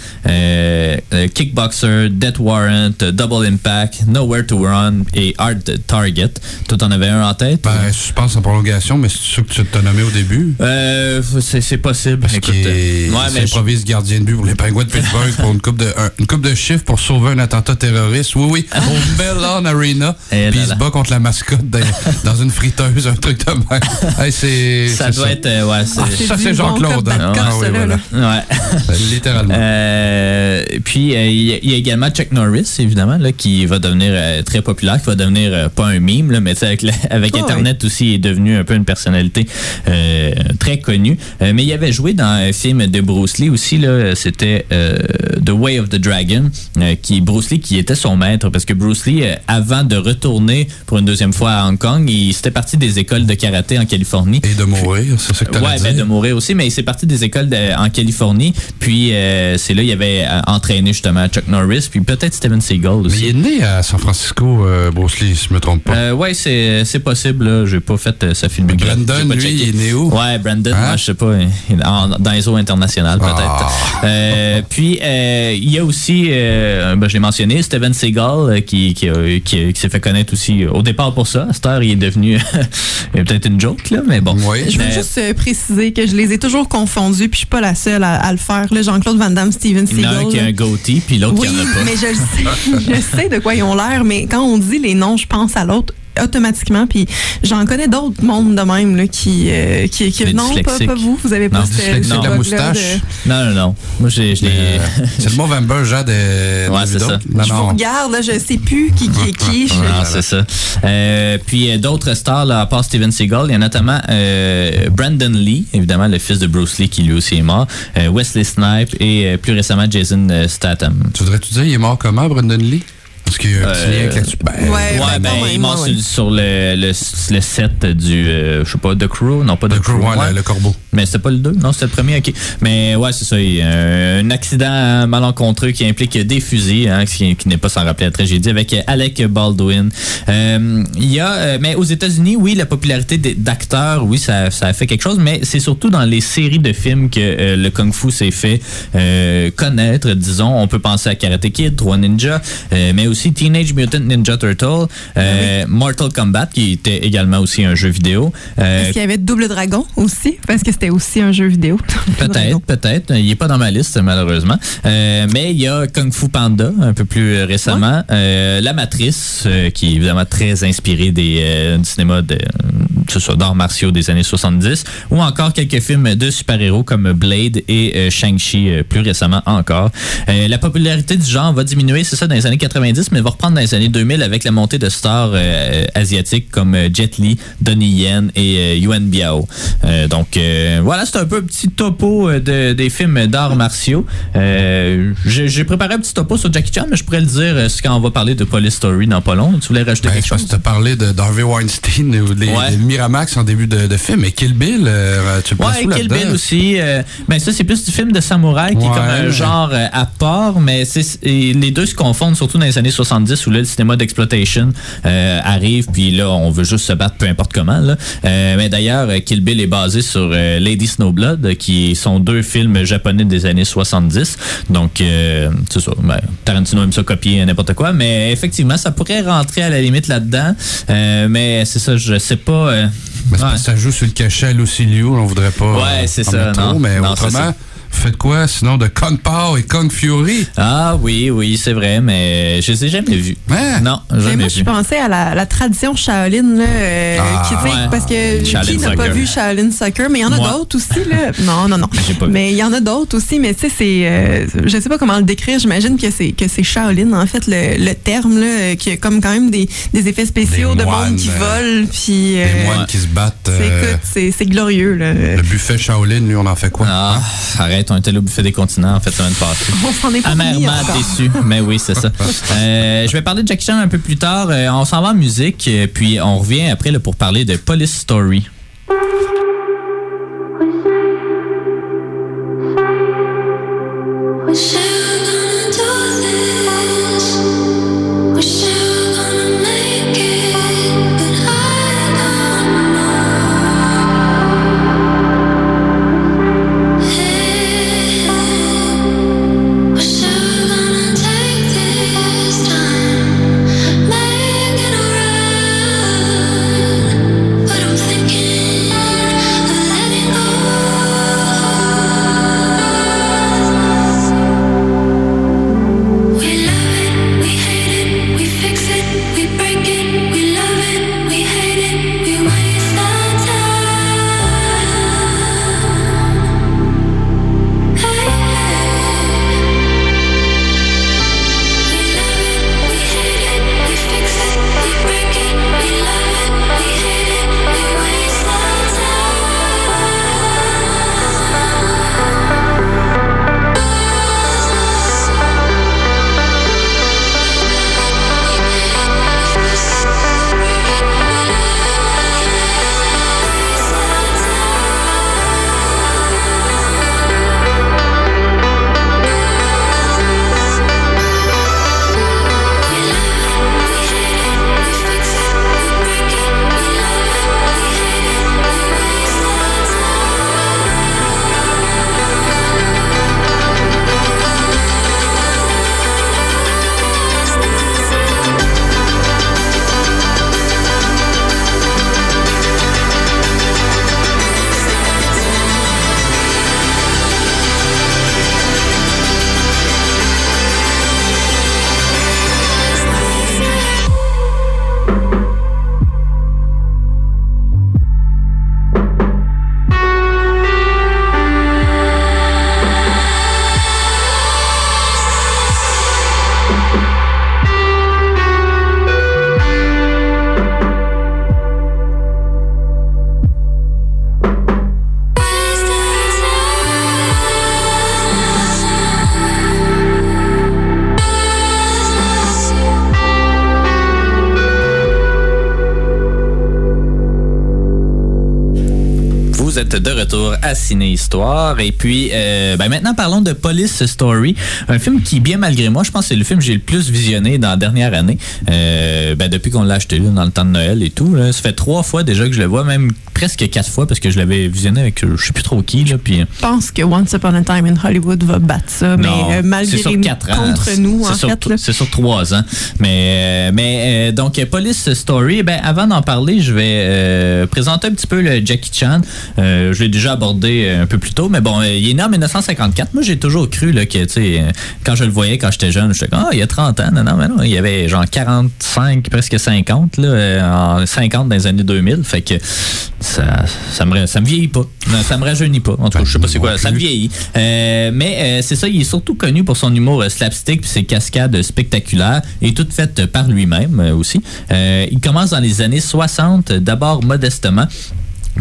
Kickboxer, Death Warrant, Double Impact, Nowhere to Run et Hard Target. Toi, t'en avais un en tête? Ben, je pense en prolongation, mais c'est tu t'as nommé au début? Euh, c'est possible. Parce Écoute, qu'il euh, ouais, mais je- improvise gardien de but pour les Penguins de Pittsburgh pour une coupe de, un- une coupe de chiffres pour sauver un attentat terroriste. Oui, oui, au Mellon Arena. Eh Puis là il se bat contre la mascotte dans, dans une friteuse, un truc de même. Hey, c'est, ça c'est doit être. euh, ouais, c'est- Ah, ça, c'est Jean-Claude. hein. Ah oui, voilà. Ouais. Littéralement. Euh, puis euh, il y, a- il y a également Chuck Norris, évidemment, là, qui va devenir euh, très populaire, qui va devenir euh, pas un meme, là, mais tu sais, avec, la- avec Oh, Internet aussi, il est devenu un peu une personnalité personnalité euh, très connue. Euh, mais il avait joué dans un film de Bruce Lee aussi, là, c'était euh, The Way of the Dragon, euh, qui Bruce Lee qui était son maître, parce que Bruce Lee, euh, avant de retourner pour une deuxième fois à Hong Kong, il s'était parti des écoles de karaté en Californie. Et de mourir, c'est ça que tu Ouais, ben, de mourir aussi, mais il s'est parti des écoles de- en Californie, puis euh, c'est là il avait entraîné justement Chuck Norris, puis peut-être Steven Seagal Mais aussi. il est né à San Francisco, euh, Bruce Lee, si je me trompe pas. Euh, ouais, c'est c'est possible. là. J'ai pas fait sa filmographie. Brandon, J'ai pas lui, checké. il est né où? Ouais, Brandon, Hein? moi, je sais pas, en- dans les eaux internationales peut-être. Ah. Euh, puis euh, il y a aussi, euh, ben, je l'ai mentionné, Steven Seagal qui, qui, qui- qui s'est fait connaître aussi au départ pour ça. À cette heure, il est devenu peut-être une joke là, mais bon. Oui. Je veux juste euh, préciser que je les ai toujours confondus, puis je suis pas la seule à, à le faire. Jean-Claude Van Damme, Steven Il y en a un Seagal. qui a un goatee, puis l'autre Oui, qui en a pas. mais je le sais. je sais de quoi ils ont l'air, mais quand on dit les noms, je pense à l'autre automatiquement. Puis j'en connais d'autres mondes de même là, qui, euh, qui, non, pas, vous. Vous avez pas Non, ce- dyslexique, ce la moustache. de- Non, non, non. Moi, j'ai- je l'ai. Euh, c'est le Movember, Jean de. Ouais, c'est ça. Non, Je vous non. regarde, là, je sais plus qui, qui est qui. Je- Non, c'est ça. Euh, puis euh, d'autres stars, là, à part Steven Seagal, il y a notamment euh, Brandon Lee, évidemment le fils de Bruce Lee qui lui aussi est mort, euh, Wesley Snipes et euh, plus récemment Jason Statham. Tu voudrais-tu dire, il est mort comment, Brandon Lee? Parce qu'il y a un petit lien avec la ben, Ouais, Ouais, ben, ben, il ouais, sur, sur le, le, le set du, euh, je sais pas, The Crew, non pas The, Le, Crew, ouais, ouais. le, le corbeau. Mais c'était pas le 2, non, c'était le premier, ok. Mais ouais, c'est ça, il y a un, accident malencontreux qui implique des fusils, hein, qui, qui n'est pas sans rappeler la tragédie, avec euh, Alec Baldwin. Euh, il y a, euh, mais aux États-Unis, oui, la popularité d'acteurs, oui, ça, ça a fait quelque chose, mais c'est surtout dans les séries de films que euh, le Kung Fu s'est fait euh, connaître, disons. On peut penser à Karate Kid, 3 Ninja, euh, mais aussi Teenage Mutant Ninja Turtle, euh, Mortal Kombat, qui était également aussi un jeu vidéo. Euh, Est-ce qu'il y avait Double Dragon aussi? Parce que c'était aussi un jeu vidéo. Peut-être, peut-être. Il est pas dans ma liste, malheureusement. Euh, mais il y a Kung Fu Panda, un peu plus euh, récemment. La Matrice, qui est évidemment très inspirée des, du cinéma de, ça, d'arts martiaux des années 70. Ou encore quelques films de super-héros comme Blade et euh, Shang-Chi, euh, plus récemment encore. Euh, la popularité du genre va diminuer, c'est ça, dans les années 90, mais va reprendre dans les années 2000 avec la montée de stars asiatiques comme Jet Li, Donnie Yen et Yuan Biao. Donc voilà, c'est un peu un petit topo de, des films d'arts martiaux. Euh, J'ai préparé un petit topo sur Jackie Chan, mais je pourrais le dire quand on va parler de Police Story dans pas long. Tu voulais rajouter Ben, quelque chose? tu as parlé de d'Harvey Weinstein ou des, Ouais. des Miramax en début de, de film. Mais Kill Bill, euh, tu le Ouais, où Kill? Bill aussi. euh, ben ça, c'est plus du film de samouraï qui est comme un genre euh, à part, mais c'est et les deux se confondent, surtout dans les années 70 où là, le cinéma d'exploitation euh, arrive, puis là, on veut juste se battre peu importe comment. Là. Mais d'ailleurs, Kill Bill est basé sur Lady Snowblood, qui sont deux films japonais des années 70. Donc, c'est ça. Ben, Tarantino aime ça copier n'importe quoi, mais effectivement, ça pourrait rentrer à la limite là-dedans. Mais c'est ça, je sais pas. Euh, Ben, ouais. parce que ça joue sur le cachet à on voudrait pas. Ouais, euh, c'est en ça, trop, non. mais Non, autrement, ça. Faites quoi sinon de Kung Pao et Kung Fury? Ah oui, oui, c'est vrai, mais je les ai jamais vus. Hein? Non, Mais jamais moi, je pensais à la, la tradition Shaolin, là, euh, Ah, qui, tu sais, ouais. parce que Shaolin qui n'a pas vu Shaolin Soccer, mais il y en a d'autres aussi, là. Non, non, non. Pas. Mais il y en a d'autres aussi, mais tu sais, c'est, euh, je sais pas comment le décrire, j'imagine que c'est, que c'est Shaolin, en fait, le, le terme, là, qui a comme quand même des, des effets spéciaux Des de moines, monde qui euh, volent, puis. Des euh, moines qui se battent. c'est, écoute, c'est, c'est glorieux, là. le buffet Shaolin, lui, on en fait quoi? Ah, arrête, on était là au buffet des continents en fait semaine passée. On s'en est Amèrement déçu, mais oui, c'est ça. Euh, je vais parler de Jackie Chan un peu plus tard. Euh, on s'en va en musique, euh, puis on revient après là, pour parler de Police Story. À Histoire. Et puis, euh, ben maintenant, parlons de Police Story, un film qui, bien malgré moi, je pense que c'est le film que j'ai le plus visionné dans la dernière année. Euh, ben, depuis qu'on l'a acheté dans le temps de Noël et tout. Ça fait trois fois déjà que je le vois, même presque quatre fois parce que je l'avais visionné avec euh, je sais plus trop qui. Là, puis, Je pense que Once Upon a Time in Hollywood va battre ça, Non, mais euh, malgré sur quatre ans. contre nous, en C'est sur- fait. C'est sur trois ans. Mais, euh, mais euh, donc, Police Story, ben, avant d'en parler, je vais euh, présenter un petit peu le Jackie Chan. Je l'ai déjà abordé un peu plus tôt, mais bon, il est né en 1954. Moi, j'ai toujours cru là, que, tu sais, quand je le voyais quand j'étais jeune, j'étais comme, ah, il y a 30 ans. Non, non, mais non, il y avait genre 45, presque 50, là, en 50 dans les années 2000. Fait que ça, ça, me, ça me vieillit pas. Ça me rajeunit pas. En tout cas, je sais pas c'est quoi. Ça me vieillit. Euh, mais euh, c'est ça, il est surtout connu pour son humour euh, slapstick puis ses cascades spectaculaires et toutes faites par lui-même aussi. Il commence dans les années 60, euh, d'abord modestement.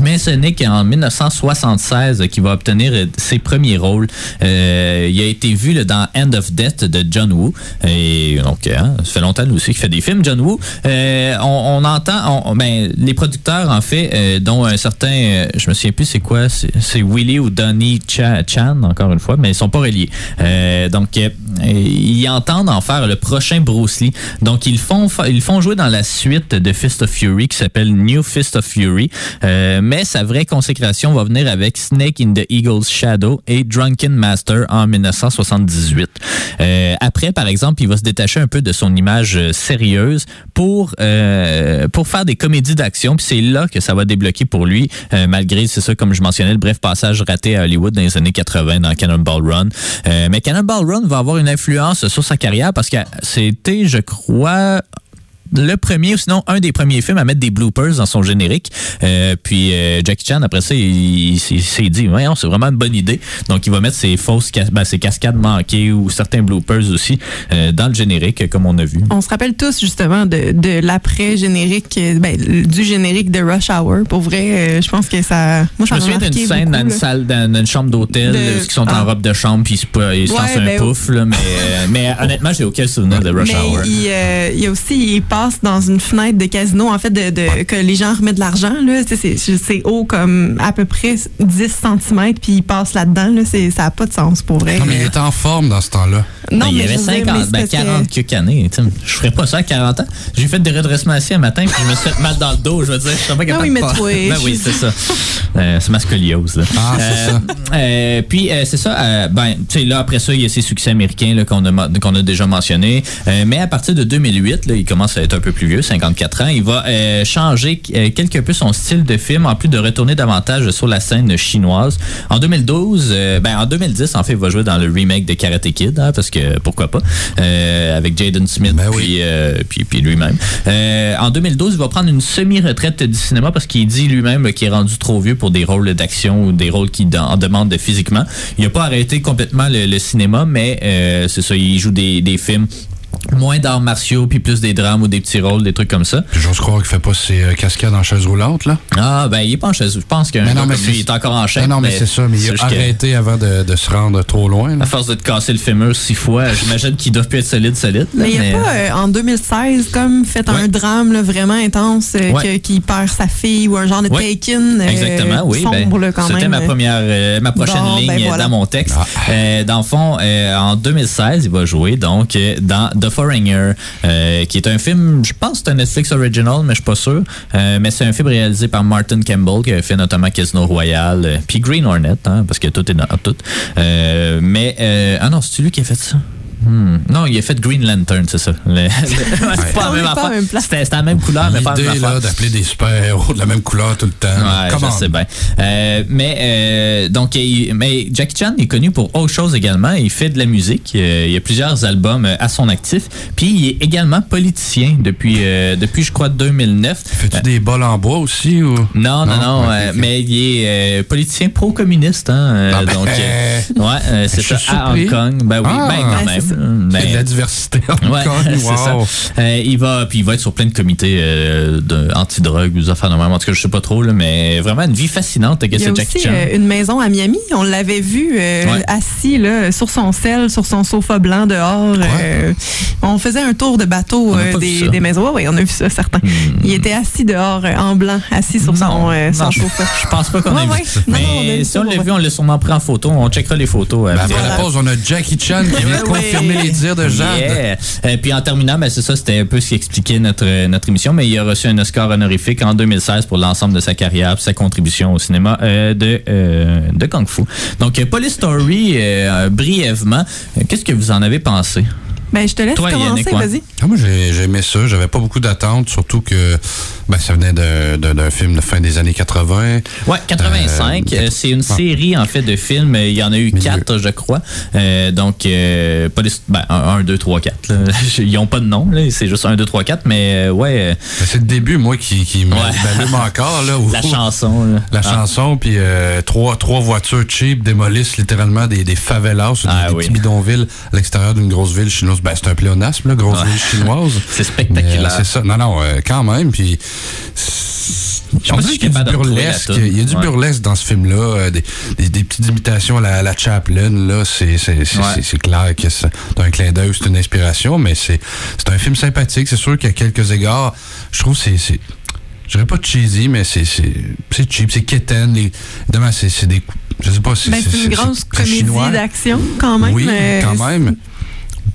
Mais ce n'est qu'en 1976 qu'il va obtenir euh, ses premiers rôles. Euh, il a été vu là, dans End of Death de John Woo. Et donc, hein, ça fait longtemps aussi qu'il fait des films, John Woo. Euh, on, on entend, on- ben, les producteurs en fait, euh, dont un certain, euh, je me souviens plus c'est quoi, c'est Willie ou Donnie Cha- Chan, encore une fois, mais ils sont pas reliés. Euh, donc, ils entendent en faire le prochain Bruce Lee. Donc, ils font, ils font jouer dans la suite de Fist of Fury qui s'appelle New Fist of Fury. Euh, mais sa vraie consécration va venir avec Snake in the Eagle's Shadow et Drunken Master en 1978. Euh, après, par exemple, il va se détacher un peu de son image euh, sérieuse pour euh, pour faire des comédies d'action. Puis c'est là que ça va débloquer pour lui, malgré, c'est ça, comme je mentionnais, le bref passage raté à Hollywood dans les années 80 dans Cannonball Run. Mais Cannonball Run va avoir une influence sur sa carrière parce que c'était, je crois, le premier ou sinon un des premiers films à mettre des bloopers dans son générique. Euh, puis euh, Jackie Chan, après ça, il, il s'est- il s'est dit, voyons, c'est vraiment une bonne idée. Donc, il va mettre ses fausses cas- ben, ses cascades manquées ou certains bloopers aussi euh, dans le générique, comme on a vu. On se rappelle tous justement de, de l'après-générique, euh, ben, du générique de Rush Hour. Pour vrai, je pense que ça. Moi, Je me souviens d'une scène dans une salle, dans une chambre d'hôtel, De- ils sont en ah. robe de chambre, puis ils se, Ouais, lancent un ben, pouf, là, mais, mais honnêtement, j'ai aucun souvenir de Rush Mais Hour. il, il y a aussi, il passe dans une fenêtre de casino, en fait, de, de- que les gens remettent de l'argent. C'est haut comme à peu près 10 cm, puis il passe là-dedans. Là. Ça n'a pas de sens pour vrai. Non, mais il était en forme dans ce temps-là. Ben, il y avait je veux dire, mais 50, c'est ben parce que- 40 quelques années. tu sais. Je ferais pas ça à 40 ans. J'ai fait des redressements assis un matin, puis je me suis fait mal dans le dos. Je veux dire, je suis pas capable oui, de mais Ben oui, c'est ça. Euh, c'est ma scoliose. Là. Ah, c'est ça. euh, puis euh, c'est ça. euh, ben, tu sais, là après ça, il y a ses succès américains là, qu'on a mo- qu'on a déjà mentionnés. Euh, mais à partir de 2008, là, il commence à être un peu plus vieux, 54 ans. Il va euh, changer euh, quelque peu son style de film, en plus de retourner davantage sur la scène chinoise. En 2012, euh, ben en 2010, en fait, il va jouer dans le remake de Karate Kid, hein, parce que pourquoi pas, euh, avec Jaden Smith Ben oui. puis, euh, puis, puis lui-même. Euh, en 2012, il va prendre une semi-retraite du cinéma parce qu'il dit lui-même qu'il est rendu trop vieux pour des rôles d'action ou des rôles qui en en demandent physiquement. Il n'a pas arrêté complètement le, le cinéma, mais euh, c'est ça, il joue des, des films moins d'arts martiaux, puis plus des drames ou des petits rôles, des trucs comme ça. J'ose croire qu'il fait pas ses euh, cascades en chaise roulante, là. Ah, ben, il est pas en chaise. Je pense qu'un Mais gars non, mais comme c'est- lui, il est encore en chaise. Non, non, mais c'est ça, mais il a que- arrêté avant de, de se rendre trop loin. là. À force de te casser le fémur six fois, j'imagine qu'il doit plus être solide, solide. là, Mais il n'y a pas, euh, en 2016, comme fait un drame là, vraiment intense, euh, Ouais. qui perd sa fille ou un genre de Ouais. Taken. euh, Exactement, oui. Sombre, ben, là, quand C'était ma première, euh, ma prochaine Bon, ligne ben, voilà. dans mon texte. Ah. Euh, dans le fond, euh, en 2016, il va jouer donc euh, dans The Foreigner, euh, qui est un film, je pense que c'est un Netflix original, mais je suis pas sûr. Euh, mais c'est un film réalisé par Martin Campbell, qui a fait notamment Casino Royale, euh, puis Green Hornet, hein, parce que tout est dans tout. Mais ah non, c'est lui qui a fait ça? Hmm. Non, il a fait Green Lantern, c'est ça. Le- le- c'est pas la même pas même place. C'était la même couleur, mais pas la même L'idée, affaire. là, d'appeler des super-héros de la même couleur tout le temps. Ouais, Come je sais bien. Euh, mais euh, donc, il- mais Jackie Chan est connu pour autre chose également. Il fait de la musique. Euh, il y a plusieurs albums euh, à son actif. Puis il est également politicien depuis depuis, euh, depuis je crois 2009. Fais-tu des bols en bois aussi ou? Non, non, non, euh, mais il est euh, politicien pro-communiste, hein, Ah ben, donc euh, ouais, c'est ça à Hong. Kong. Ben oui, Ah. ben quand même. C'est. Mais... De la diversité. Ouais, ça. Euh, il va, puis il va être sur plein de comités euh, de anti-drogue, des affaires de même. En tout cas, je sais pas trop, là, mais vraiment une vie fascinante que Il y a c'est Jackie aussi Chan. euh, une maison à Miami. On l'avait vu euh, Ouais. assis là, sur son sel, sur son sofa blanc dehors. euh, on faisait un tour de bateau On euh, des, maisons. Oui, on a vu ça, certain. Il était assis dehors euh, en blanc, assis sur son, euh, son non, sofa. je pense pas qu'on Ouais, ait ouais. vu ça. Non, non, on a Mais vu si on l'a vu, on l'a sûrement pris en photo. On checkera les photos. Ben, après la pause, on a Jackie Chan qui vient Oui. Yeah. Euh, puis en terminant, ben, c'est ça, c'était un peu ce qui expliquait notre, euh, notre émission, mais il a reçu un Oscar honorifique en 2016 pour l'ensemble de sa carrière, sa contribution au cinéma euh, de, de Kung Fu. Donc, Police Story, brièvement, qu'est-ce que vous en avez pensé? Ben, je te laisse Toi, commencer, ouais. vas-y. Ah, moi, j'ai aimé ça. J'avais pas beaucoup d'attentes, surtout que ben, ça venait d'un- film de fin des années 80. Ouais, 85. Euh, euh, c'est une série, en fait, de films. Il y en a eu Milieu. quatre, je crois. Euh, donc, euh, Police, ben, 1, 2, 3, 4. Ils n'ont pas de nom, là. C'est juste 1, 2, 3, 4. Mais, euh, ouais, euh, Ben, C'est le début, moi, qui, qui Ouais. m'allume encore. Là, où- la chanson. là. La Ah. chanson, puis euh, trois, trois voitures cheap démolissent littéralement des, des favelas ou des, Ah des oui. petits bidonvilles à l'extérieur d'une grosse ville chinoise. Ben, c'est un pléonasme, là, grosse Ouais. chinoise. C'est Mais, spectaculaire. euh, C'est ça. Non, non, euh, quand même. Puis. Je qu'il y a du burlesque. Il y a du burlesque dans ce film-là. euh, des, des- des petites imitations à la, à la Chaplin. Là, c'est, c'est, c'est, Ouais. c'est- c'est clair que c'est un clin d'œil, c'est une inspiration, mais c'est, c'est un film sympathique. C'est sûr qu'à quelques égards, je trouve que c'est. c'est je dirais pas cheesy, mais c'est, c'est, c'est cheap, c'est quétaine. Les, évidemment, c'est, c'est des. Je sais pas si Ben, c'est une grosse comédie chinois. d'action, quand même. Oui, euh, quand même.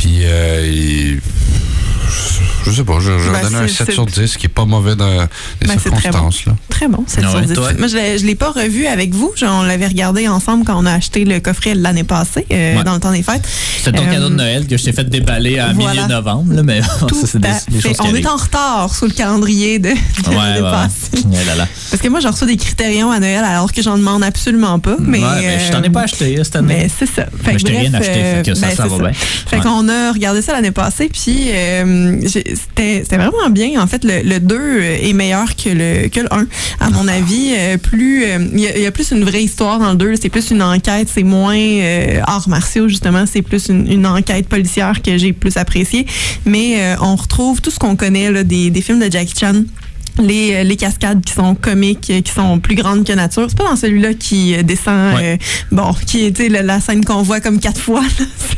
Puis, euh, il- je sais pas, je, je Ben, vais donner un c'est- 7 c'est- sur 10, qui est pas mauvais dans les Ben, c'est très circonstances. Là. Très bon, 7 Ah sur ouais, 10. toi? Moi, je l'ai, je l'ai pas revu avec vous. On l'avait regardé ensemble quand on a acheté le coffret l'année passée, euh, Ouais. dans le temps des fêtes. C'est ton Euh, cadeau de Noël que je t'ai fait déballer à voilà. milieu novembre, là, mais Tout ça, c'est des, choses On est en retard sur le calendrier de, de Ouais, l'année passée. Ouais, là, là. Parce que moi, je reçois des critérions à Noël alors que j'en demande absolument pas. Mais, Ouais, mais je t'en ai euh, pas acheté euh, cette année. Mais c'est ça. Fait Mais je t'ai rien acheté, fait que ça, ben, ça va bien. Fait qu'on a regardé ça l'année passée, puis euh, c'était c'était vraiment bien. En fait, le, le 2 est meilleur que le, que le 1, à mon avis. Euh, plus euh, Il y, a- il y a plus une vraie histoire dans le 2, c'est plus une enquête, c'est moins arts martiaux, justement, c'est plus une, une enquête policière que j'ai plus appréciée. Mais on retrouve tout ce qu'on connaît là, des, des films de Jackie Chan. Les, euh, les cascades qui sont comiques, euh, qui sont plus grandes que nature. C'est pas dans celui-là qui euh, descend, Ouais. euh, bon, qui était la, la scène qu'on voit comme quatre fois,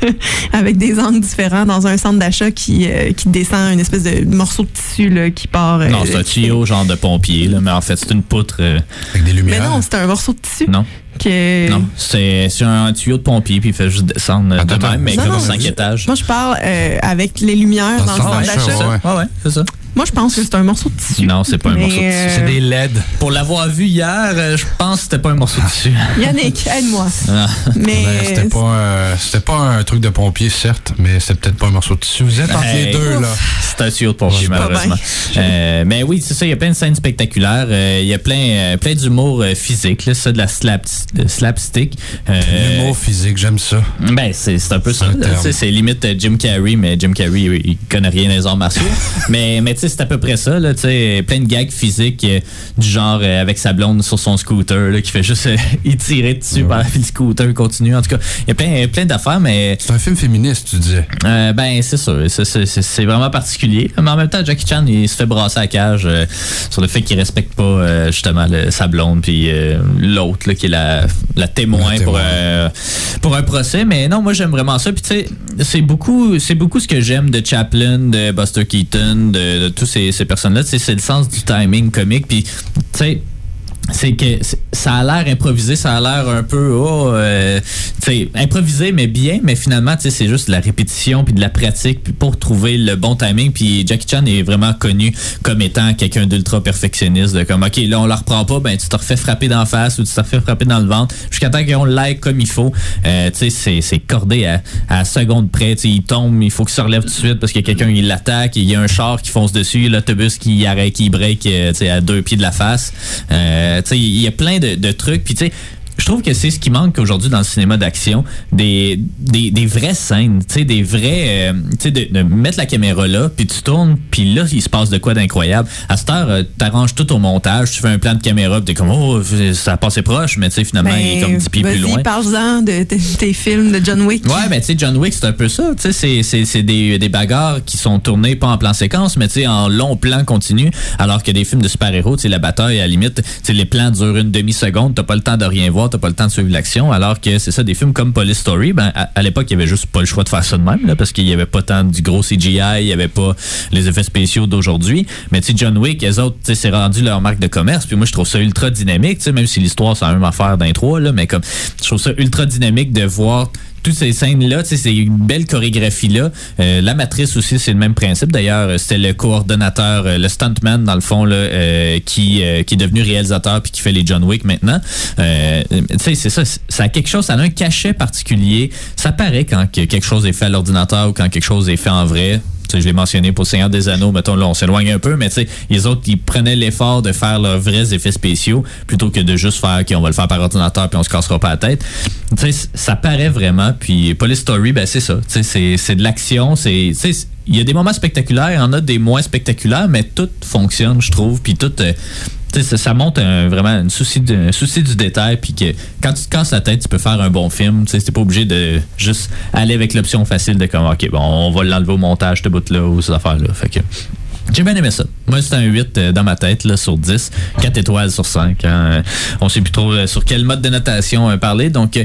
là, avec des angles différents dans un centre d'achat qui, euh, qui descend une espèce de morceau de tissu là, qui part. euh, Non, c'est un tuyau genre de pompier, là, mais en fait, c'est une poutre. euh, Avec des Mais lumières. non, c'est un morceau de tissu. non, que- non. C'est un tuyau de pompier, puis il fait juste descendre Attends, de même, mais non, comme non, 5 je- étages. Moi, je parle euh, avec les lumières Dans dans, le centre d'achat, d'achat. ouais. Ouais, ouais, c'est ça. Moi, je pense que c'est un morceau de tissu. Non, c'est pas un morceau de tissu. euh, C'est des LED. Pour l'avoir vu hier, euh, je pense que c'était pas un morceau de tissu. Yannick, aide-moi. Ah. Mais Ben, c'était pas, un- c'était pas un truc de pompier, certes, mais c'était peut-être pas un morceau de tissu. Vous êtes entre Hey. les deux, là. C'est un tuyau de pompier, malheureusement. Euh, mais oui, c'est ça, il y a plein de scènes spectaculaires. euh, Il y a plein, euh, plein d'humour euh, physique, là, ça, de la slap, de slapstick. Euh, L'humour physique, j'aime ça. Ben, c'est un peu ça. C'est limite euh, Jim Carrey, mais Jim Carrey, il, il connaît rien des arts martiaux. mais mais tu sais, c'est à peu près ça. Là, tu sais, plein de gags physiques euh, du genre euh, avec sa blonde sur son scooter là, qui fait juste euh, y tirer dessus par le scooter continue. En tout cas, il y a plein, plein d'affaires, mais C'est un film féministe, tu disais. ben, c'est sûr. C'est- vraiment particulier. Mais en même temps, Jackie Chan, il se fait brasser à la cage sur le fait qu'il respecte pas justement le, sa blonde puis l'autre qui est la, la témoin, pour, euh, pour un procès. Mais non, moi j'aime vraiment ça. Puis tu sais, c'est beaucoup, beaucoup ce que j'aime de Chaplin, de Buster Keaton, de, de tous ces, ces personnes-là. C'est le sens du timing comique. Puis tu sais c'est que ça a l'air improvisé, ça a l'air un peu oh, euh, improvisé mais bien, mais finalement c'est juste de la répétition puis de la pratique puis pour trouver le bon timing. Puis Jackie Chan est vraiment connu comme étant quelqu'un d'ultra perfectionniste, comme ok là on la reprend pas, ben tu te refais frapper d'en face ou tu te refais frapper dans le ventre jusqu'à temps qu'on l'aille comme il faut. Euh, c'est cordé à, à seconde près, il tombe, il faut qu'il se relève tout de suite parce a quelqu'un qui l'attaque, il y a un char qui fonce dessus, l'autobus qui arrête, qui break euh, à deux pieds de la face. Euh, sais, il y a plein de, de trucs. Puis tu sais, je trouve que c'est ce qui manque aujourd'hui dans le cinéma d'action, des, des, des vraies scènes, tu sais, des vrais, euh, tu sais, de, de mettre la caméra là, puis tu tournes, puis là, il se passe de quoi d'incroyable. À cette heure, euh, t'arranges tout au montage, tu fais un plan de caméra, puis t'es comme, oh, ça a passé proche, mais tu sais, finalement, il est comme 10 pieds plus Ben, loin. parle-en de tes- tes films de John Wick. Ouais, ben tu sais, John Wick, c'est un peu ça. Tu sais, c'est- c'est c'est des, des bagarres qui sont tournées pas en plan séquence, mais tu sais, en long plan continu. Alors que des films de super-héros, tu sais, la bataille, à la limite, tu sais, les plans durent une demi-seconde, t'as pas le temps de rien voir, t'as pas le temps de suivre l'action. Alors que c'est ça, des films comme Police Story, ben à, l'époque, il y avait juste pas le choix de faire ça de même, là, parce qu'il y avait pas tant du gros CGI, il y avait pas les effets spéciaux d'aujourd'hui. Mais tu John Wick, les autres, c'est rendu leur marque de commerce. Puis moi, je trouve ça ultra dynamique, tu sais, même si l'histoire, c'est la même affaire d'un trois, là, mais comme, je trouve ça ultra dynamique de voir toutes ces scènes-là, tu sais, c'est une belle chorégraphie-là. Euh, la matrice aussi, c'est le même principe. D'ailleurs, euh, c'était le coordonnateur, euh, le stuntman, dans le fond, là, euh, qui, euh, qui est devenu réalisateur puis qui fait les John Wick maintenant. Euh, c'est ça. Ça a quelque chose, ça a un cachet particulier. Ça paraît quand que quelque chose est fait à l'ordinateur ou quand quelque chose est fait en vrai. Je l'ai mentionné pour Seigneur des Anneaux, mettons, là, on s'éloigne un peu, mais tu sais, les autres, ils prenaient l'effort de faire leurs vrais effets spéciaux plutôt que de juste faire, OK, on va le faire par ordinateur puis on se cassera pas la tête. Tu sais, ça paraît vraiment. Puis Police Story, ben, c'est ça. Tu sais, c'est- de l'action, c'est, il y a des moments spectaculaires, il y en a des moins spectaculaires, mais tout fonctionne, je trouve. Puis tout, euh, ça, ça montre un- vraiment un souci, du détail. Puis que quand tu te casses la tête, tu peux faire un bon film. Tu t'es pas obligé de juste aller avec l'option facile de comme, OK, bon, on va l'enlever au montage, ce bout-là, ou ces affaires-là. Fait que. J'ai bien aimé ça. Moi, c'est un 8 euh, dans ma tête, là, sur 10. 4 étoiles sur 5. hein. On sait plus trop euh, sur quel mode de notation euh, parler. Donc,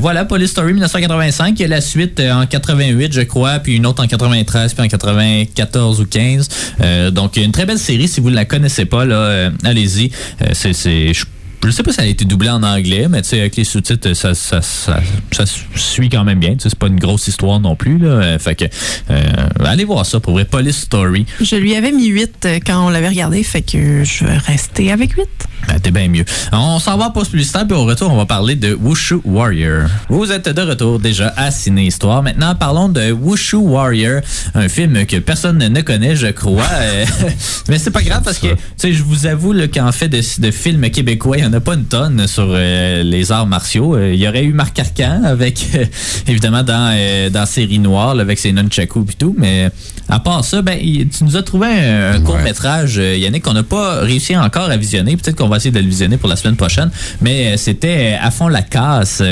voilà, Police Story 1985. Il y a la suite en 88, je crois, puis une autre en 93, puis en 94 ou 15. Euh, donc, une très belle série. Si vous ne la connaissez pas, là, allez-y. C'est... c'est- je je sais pas si elle a été doublée en anglais, mais tu sais, avec les sous-titres, ça, ça, ça, ça suit quand même bien. Tu sais, C'est pas une grosse histoire non plus. Là. Euh, Fait que, euh, allez voir ça pour vrai. Police Story. Je lui avais mis 8 euh, quand on l'avait regardé, fait que je vais rester avec 8. Ben, t'es bien mieux. On s'en va en pause publicitaire, puis au retour, on va parler de Wushu Warrior. Vous êtes de retour déjà à Ciné Histoire. Maintenant, parlons de Wushu Warrior, un film que personne ne connaît, je crois. Euh, Mais c'est pas grave parce que, tu sais, je vous avoue là, qu'en fait de, de films québécois, il n'y en a pas une tonne sur euh, les arts martiaux. Euh, Il y aurait eu Marc Arcan avec, évidemment, dans, euh, dans Série Noire, là, avec ses nunchakus et tout. Mais à part ça, ben, tu nous as trouvé un, un court-métrage, Yannick, qu'on n'a pas réussi encore à visionner. Peut-être qu'on va essayer de le visionner pour la semaine prochaine. Mais c'était à fond la casse.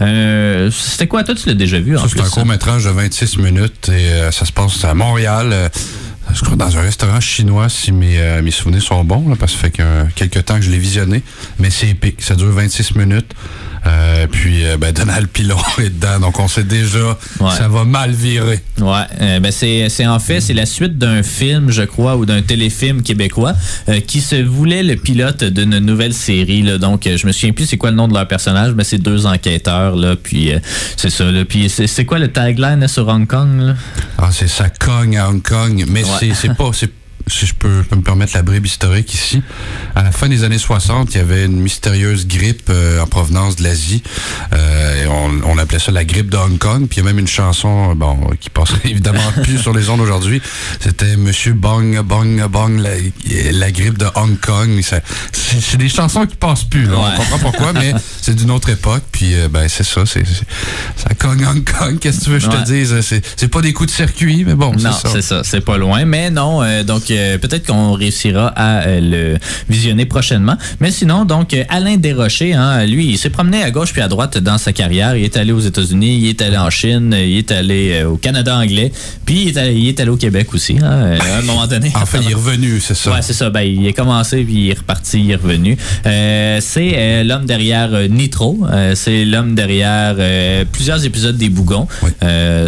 Euh, c'était quoi? Toi, tu l'as déjà vu en Ça, c'est un court-métrage de 26 minutes et euh, ça se passe à Montréal. euh, je crois dans un restaurant chinois, si mes, euh, souvenirs sont bons, parce que ça fait que, quelques temps que je l'ai visionné. Mais c'est épique. Ça dure 26 minutes. Euh, puis euh, ben, Donald Pilon est dedans, donc on sait déjà Ouais. ça va mal virer. Ouais, euh, ben c'est en fait c'est la suite d'un film, je crois, ou d'un téléfilm québécois euh, qui se voulait le pilote d'une nouvelle série. Là. Donc, je me souviens plus c'est quoi le nom de leur personnage, mais c'est deux enquêteurs là. Puis euh, c'est ça. Là. Puis c'est c'est quoi le tagline là, sur Hong Kong là? Ah, c'est ça cogne à Hong Kong, mais Ouais. c'est c'est pas. c'est- Si je peux, je peux me permettre la bribe historique ici, à la fin des années 60, il y avait une mystérieuse grippe euh, en provenance de l'Asie. Euh, et on, on appelait ça la grippe de Hong Kong. Puis il y a même une chanson, bon, qui passerait évidemment plus sur les ondes aujourd'hui. C'était Monsieur Bong Bong Bong, la, la grippe de Hong Kong. C'est des chansons qui passent plus. là. Ouais. On comprend pourquoi, mais c'est d'une autre époque. Puis euh, ben c'est ça, c'est ça cogne Hong Kong. Qu'est-ce que tu veux que je te dise? C'est c'est pas des coups de circuit, mais bon, c'est Non, ça. c'est ça, c'est pas loin. Mais non, donc euh, peut-être qu'on réussira à euh, le visionner prochainement. Mais sinon, donc euh, Alain Desrochers, hein, lui, il s'est promené à gauche puis à droite dans sa carrière. Il est allé aux États-Unis, il est allé en Chine, il est allé au Canada anglais, puis il est allé, il est allé au Québec aussi, hein, à un moment donné. En fait, il est revenu, c'est ça. Ouais, c'est ça. Ben, il est commencé, puis il est reparti, il est revenu. C'est l'homme derrière Nitro. C'est l'homme derrière plusieurs épisodes des Bougons. Oui.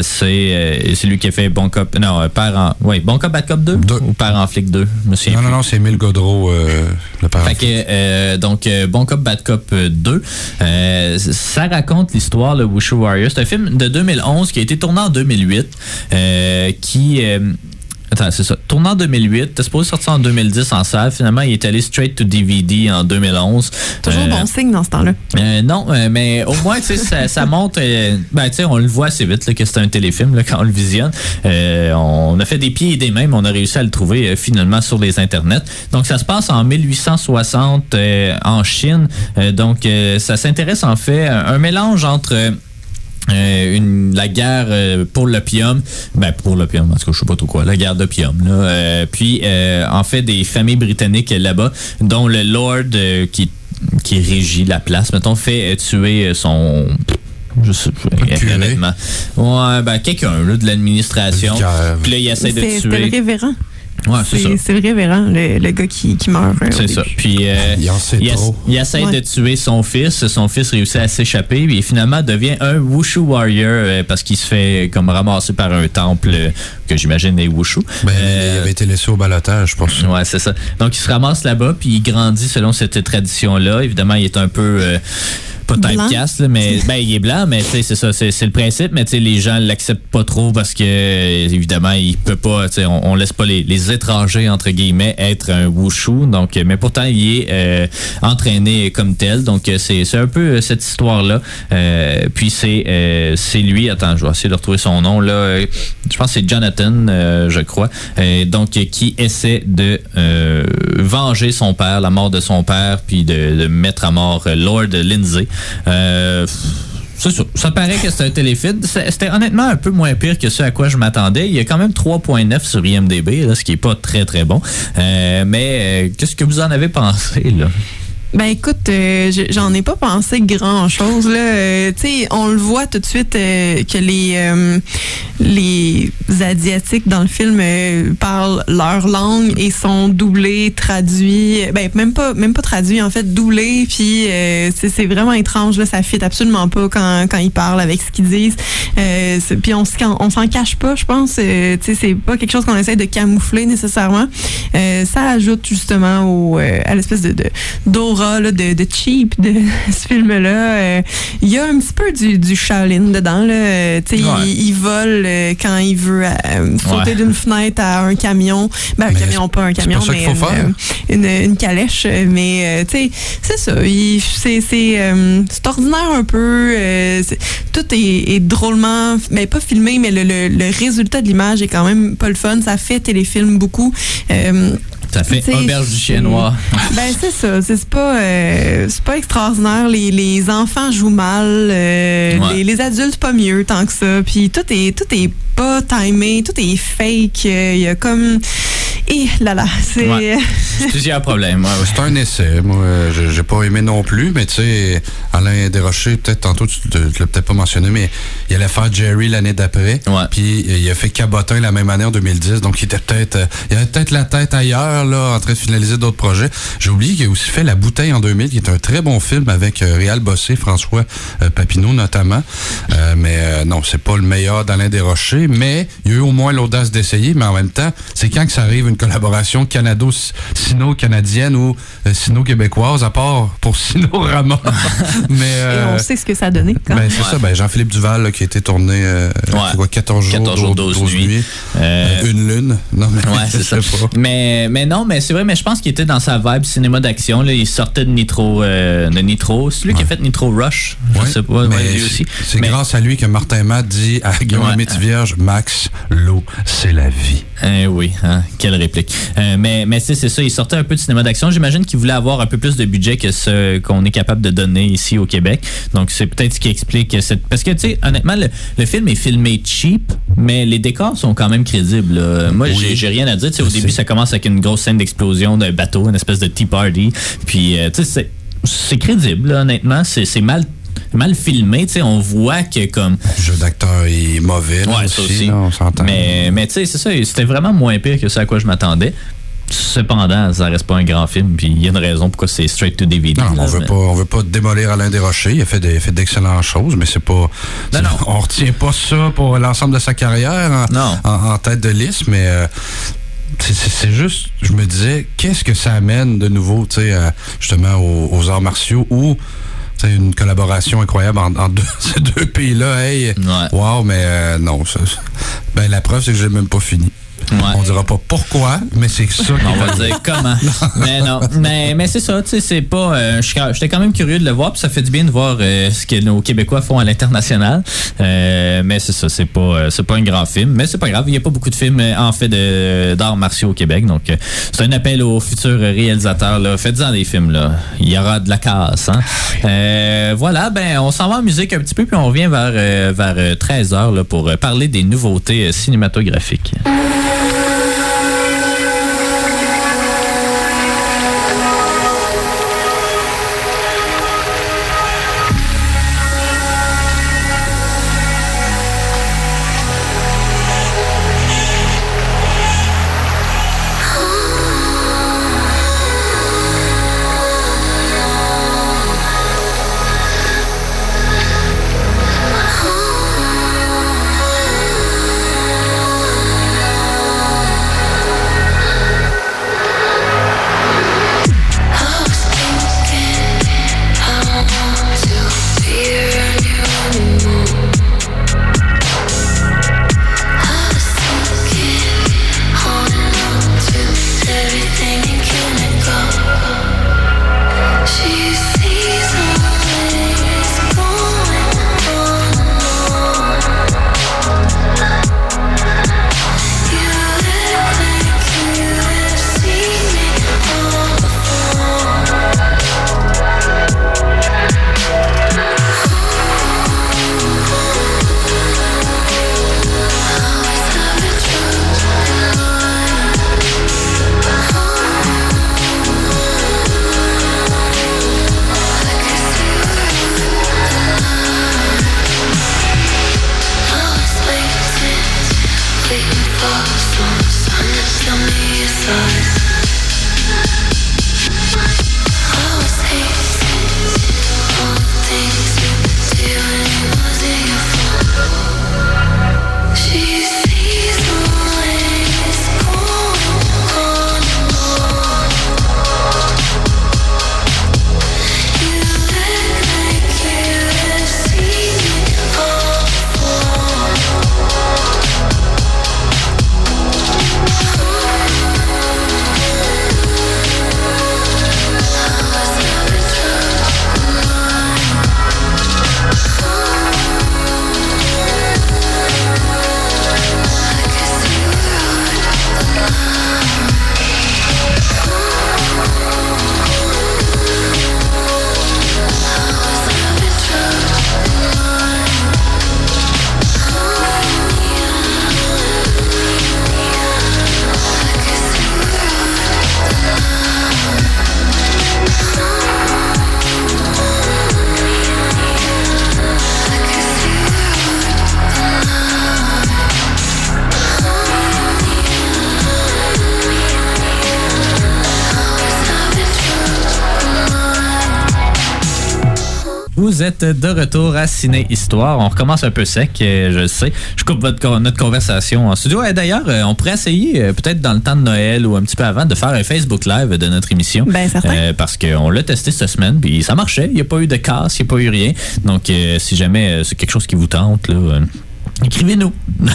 C'est lui qui a fait Bon Cop... Non, Père en... Oui, Bon Cop, Bad Cop 2? Deux. Ou Père en Flic 2? Je me souviens non, non, plus. non, c'est Émile Godreau, euh, le parent. Fait que, euh, donc, euh, Bon Cop, Bad Cop euh, 2, euh, ça raconte l'histoire de Wushu Warrior. C'est un film de 2011 qui a été tourné en 2008, euh, qui... Attends, c'est ça. Tourné en 2008, t'es supposé sortir en 2010 en salle. Finalement, il est allé straight to DVD en 2011. Toujours Euh, bon signe dans ce temps-là. euh, non, euh, mais au moins, tu sais, ça, ça montre. euh, ben, tu sais, on le voit assez vite là, que c'est un téléfilm là, quand on le visionne. Euh, on a fait des pieds et des mains, mais on a réussi à le trouver finalement sur les internets. Donc, ça se passe en 1860 euh, en Chine. Euh, donc, euh, ça s'intéresse en fait à un mélange entre. Euh, une, la guerre euh, pour l'opium, ben pour l'opium, en tout cas, je sais pas trop quoi, la guerre d'opium. Là, Euh, puis, euh, en fait, des familles britanniques là-bas, dont le Lord euh, qui, qui régit la place, mettons, fait euh, tuer euh, son... Je sais pas, honnêtement. Ouais, ben quelqu'un là, de l'administration. Puis là, il essaie de C'est- C'était le tuer. révérend. Ouais, c'est ça. C'est c'est le révérend, le, le gars qui, qui meurt. euh, C'est ça. début. Puis euh, Il en sait il, ess- trop. il essaie Ouais. de tuer son fils. Son fils réussit à s'échapper et finalement devient un Wushu Warrior euh, parce qu'il se fait comme ramasser par un temple euh, que j'imagine est Wushu. Ben, Euh, il avait été laissé au balotage pour ça. Ouais, c'est ça. Donc, il se ramasse là-bas, puis il grandit selon cette tradition-là. Évidemment, il est un peu... pas Blanc. typecast, là, mais ben, il est blanc, mais c'est ça, c'est le principe, mais les gens l'acceptent pas trop parce que, évidemment, il peut pas, tu sais, on, on laisse pas les, les étrangers, entre guillemets, être un wushu, donc, mais pourtant, il est euh, entraîné comme tel, donc c'est c'est un peu euh, cette histoire-là. Euh, puis c'est euh, c'est lui, attends, je vais essayer de retrouver son nom, là, je pense que c'est Jonathan, euh, je crois, euh, donc, qui essaie de euh, venger son père, la mort de son père, puis de, de mettre à mort Lord Lindsay. Euh, c'est ça. Ça paraît que c'est un téléfilm. C'était honnêtement un peu moins pire que ce à quoi je m'attendais. Il y a quand même 3.9 sur IMDB, là, ce qui est pas très très bon. Euh, mais euh, qu'est-ce que vous en avez pensé là? Ben écoute, euh, je- j'en ai pas pensé grand chose là. Euh, tu sais, on le voit tout de suite euh, que les euh, les asiatiques dans le film euh, parlent leur langue et sont doublés, traduits. Ben même pas même pas traduits en fait, doublés. Puis euh, c'est vraiment étrange là. Ça fit absolument pas quand quand ils parlent avec ce qu'ils disent. Puis on, s- on s'en cache pas, je pense. Tu sais, c'est pas quelque chose qu'on essaie de camoufler nécessairement. Ça ajoute justement au, à l'espèce de, de là, de, de cheap de ce film-là. Euh, Il y a un petit peu du, du Shaolin dedans. Là. Euh, Ouais. il, il vole euh, quand il veut euh, sauter Ouais. d'une fenêtre à un camion. Ben, un Mais camion, pas un camion, mais une, faire. euh, une, une calèche. Euh, Mais euh, c'est ça. C'est euh, ordinaire un peu. euh, tout est, est drôlement, mais pas filmé, mais le, le, le résultat de l'image est quand même pas le fun. Ça fait téléfilm beaucoup. Euh, Ça fait Tu sais, auberge du chien noir. ben c'est ça, c'est pas euh, c'est pas extraordinaire. Les, les enfants jouent mal, euh, Ouais. les, les adultes pas mieux tant que ça. Puis tout est tout est pas timé, tout est fake. Euh, Il y a comme et là là, c'est Ouais. Plusieurs problèmes. ouais, ouais. C'est un essai. Moi, euh, j'ai- pas aimé non plus, mais tu sais, Alain Desrochers, peut-être tantôt, tu, l'as peut-être pas mentionné, mais il allait faire Jerry l'année d'après. Puis euh, il a fait Cabotin la même année en 2010, donc il était peut-être, euh, il avait peut-être la tête ailleurs, là, en train de finaliser d'autres projets. J'ai oublié qu'il a aussi fait La Bouteille en 2000, qui est un très bon film avec euh, Réal Bossé, François euh, Papineau notamment. Euh, mais euh, non, c'est pas le meilleur d'Alain Desrochers, mais il y a eu au moins l'audace d'essayer, mais en même temps, c'est quand que ça arrive une collaboration canado-sino-canadienne ou euh, sino-québécoise, à part pour Sino Ramon. mais et euh, on sait ce que ça a donné. quand ben, c'est ça, ben, Jean-Philippe Duval là, qui a été tourné euh, Ouais. quoi, 14 jours, 14 jours, 12, 12 nuits. Euh, Euh, une lune. Non, mais Ouais, je c'est ça. sais pas. Mais, mais non, mais c'est vrai, mais je pense qu'il était dans sa vibe cinéma d'action. là. Il sortait de Nitro. euh, de Nitro. C'est lui qui a fait Nitro Rush. Je sais pas. mais ouais, lui c'est- aussi. C'est Mais- grâce à lui que Martin Matt dit à Guillaume Ouais. Métivierge, Max, l'eau, c'est la vie. Eh oui, hein, quelle réplique. Euh, mais mais c'est ça, il sortait un peu de cinéma d'action. J'imagine qu'il voulait avoir un peu plus de budget que ce qu'on est capable de donner ici au Québec. Donc c'est peut-être ce qui explique cette. Parce que tu sais, honnêtement, le, le film est filmé cheap, mais les décors sont quand même crédibles. là. Moi, Oui. j'ai rien à dire. Tu sais, au début, ça commence avec une grosse scène d'explosion d'un bateau, une espèce de tea party. Puis euh, tu sais, c'est- c'est crédible, là, honnêtement. C'est c'est mal mal filmé, tu sais, on voit que comme Le jeu d'acteur est mauvais. là, Ouais, aussi, ça aussi. là, on s'entend. Mais, mais tu sais, c'est ça, c'était vraiment moins pire que ce à quoi je m'attendais. Cependant, ça reste pas un grand film, puis il y a une raison pourquoi c'est straight to DVD. Non, là, on veut mais- pas, on veut pas démolir Alain Desrochers. Il a fait des- fait d'excellentes choses, mais c'est pas. c'est- non. On retient pas ça pour l'ensemble de sa carrière en, Non. en- en tête de liste, mais. euh, c'est- juste, je me disais, qu'est-ce que ça amène de nouveau, tu sais, à- justement aux, aux arts martiaux ou une collaboration incroyable entre en deux, ces deux pays-là. Hey, Ouais. wow, mais euh, non, ça- ben, la preuve, c'est que j'ai même pas fini. On dira pas pourquoi, mais c'est ça. On va dire comment. mais non, mais, mais c'est ça, tu sais, c'est pas. euh, J'étais quand même curieux de le voir, puis ça fait du bien de voir euh, ce que nos Québécois font à l'international. Euh, mais c'est ça, c'est pas, euh, c'est pas un grand film, mais c'est pas grave. Il y a pas beaucoup de films euh, en fait d'arts martiaux au Québec, donc c'est un appel aux futurs réalisateurs. Là. Faites-en des films là. Il y aura de la casse. Hein? Euh, voilà, ben on s'en va en musique un petit peu, puis on revient vers vers 13 h là pour parler des nouveautés cinématographiques. Vous êtes de retour à Ciné Histoire. On recommence un peu sec, euh, je le sais. Je coupe votre, notre conversation en studio. Et D'ailleurs, euh, on pourrait essayer, euh, peut-être dans le temps de Noël ou un petit peu avant, de faire un Facebook Live de notre émission. Ben, certain. Euh, parce qu'on l'a testé cette semaine, puis ça marchait. Il n'y a pas eu de casse, il n'y a pas eu rien. Donc, euh, si jamais c'est quelque chose qui vous tente, là, euh, écrivez-nous.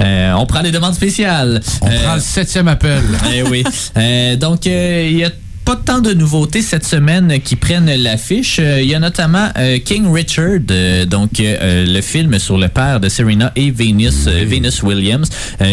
Euh, on prend les demandes spéciales. On Euh, prend le septième appel. eh oui. Euh, donc, euh, il y a pas tant de nouveautés cette semaine qui prennent l'affiche. Euh, Il y a notamment euh, King Richard, euh, donc le film sur le père de Serena et Venus, Venus Williams,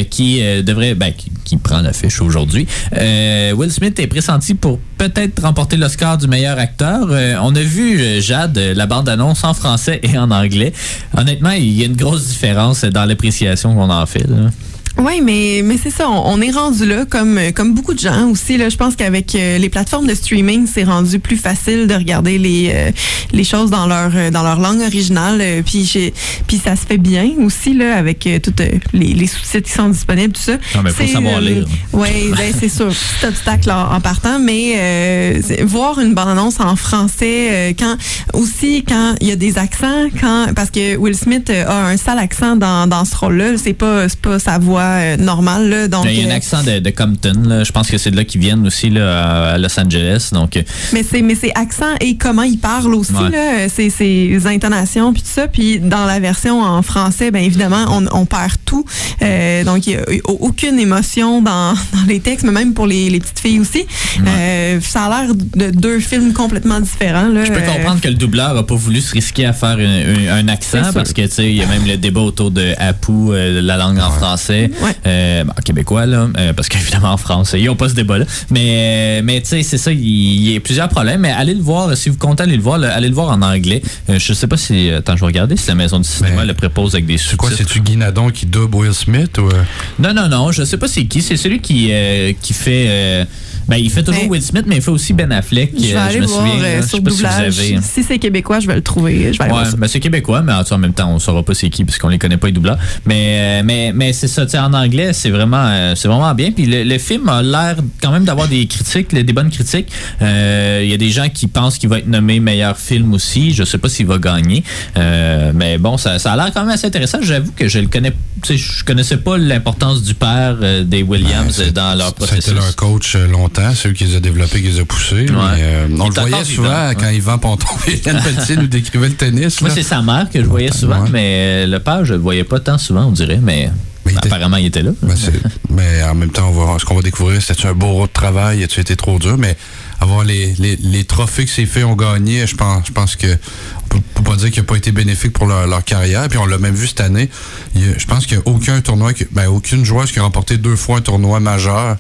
qui devrait, ben, qui, qui prend l'affiche aujourd'hui. Will Smith est pressenti pour peut-être remporter l'Oscar du meilleur acteur. On a vu Jade la bande-annonce en français et en anglais. Honnêtement, il y a une grosse différence dans l'appréciation qu'on en fait. là. Oui, mais, mais c'est ça, on, on est rendu là comme, comme beaucoup de gens aussi. Là, je pense qu'avec euh, les plateformes de streaming, c'est rendu plus facile de regarder les, euh, les choses dans leur, euh, dans leur langue originale. euh, Puis, j'ai- puis ça se fait bien aussi là, avec euh, toutes les, les sous-titres qui sont disponibles, tout ça. Non, mais faut savoir lire. Oui, ben, c'est sûr. Petit obstacle en, en partant, mais euh, voir une bande-annonce en français, euh, quand aussi quand il y a des accents, quand parce que Will Smith a un sale accent dans, dans ce rôle-là, c'est pas c'est pas sa voix euh, normale là, donc. Il y a un euh, accent de, de Compton. là. Je pense que c'est de là qu'ils viennent aussi là, à Los Angeles. Donc, euh, Mais c'est mais c'est accent et comment il parle aussi Ouais. là, c'est ses intonations puis tout ça puis dans la version en français ben évidemment on, on perd tout. Euh, donc, il n'y a aucune émotion dans, dans les textes, mais même pour les, les petites filles aussi. Euh, ça a l'air de deux films complètement différents. Là. Je peux Euh, comprendre que le doubleur a pas voulu se risquer à faire un, un- un accent parce que tu sais il y a même le débat autour de Apu, euh, la langue en français, Ouais. euh, bon, québécois là, euh, parce qu'évidemment en France ils ont pas ce débat là. Mais mais tu sais c'est ça, il y, a plusieurs problèmes. Mais allez le voir si vous comptez aller le voir, là, allez le voir en anglais. Euh, je sais pas si attends je vais regarder si la maison du cinéma Mais le propose avec des C'est quoi, c'est-tu Guy Nadon qui double Will Smith ou. euh? Non non non, je sais pas c'est qui. C'est celui qui euh, qui fait euh, ben, il fait toujours Ben, Will Smith, mais il fait aussi Ben Affleck. Je vais euh, aller me voir souviens, euh, là. Je sur sais pas si vous doublage. avez- Si, c'est québécois, je vais le trouver. Je vais aller Ouais, ben c'est québécois, mais en en même temps, on saura pas c'est qui parce qu'on les connaît pas les doubleurs. Mais, euh, mais, mais c'est ça, tu sais, en anglais, c'est vraiment, euh, c'est vraiment bien. Puis le, le film a l'air quand même d'avoir des critiques, des bonnes critiques. Euh, Il y a des gens qui pensent qu'il va être nommé meilleur film aussi. Je sais pas s'il va gagner. Euh, mais bon, ça, ça a l'air quand même assez intéressant. J'avoue que je le connais, tu sais, je connaissais pas l'importance du père euh, des Williams Ouais, euh, dans leur Ça a processus. été leur coach euh, longtemps, c'est eux qui les ont développés, qui les ont poussés. mais, euh, on le voyait souvent vivant, quand ouais. Yvan Ponton et Hélène Pelletier nous décrivaient le tennis. Moi, c'est sa mère que je voyais souvent, Ouais. mais le père, je le voyais pas tant souvent, on dirait, mais, Mais il était- apparemment, il était là. Ben, mais en même temps, on va, ce qu'on va découvrir, c'était un beau road de travail, a-tu été trop dur, mais avoir les, les, les trophées que ces filles ont gagnés, je pense, je pense que on peut, pas dire qu'il n'a pas été bénéfique pour leur, leur carrière. Puis on l'a même vu cette année. Il a- je pense qu'il n'y a aucun tournoi, que- ben, aucune joueuse qui a remporté deux fois un tournoi majeur.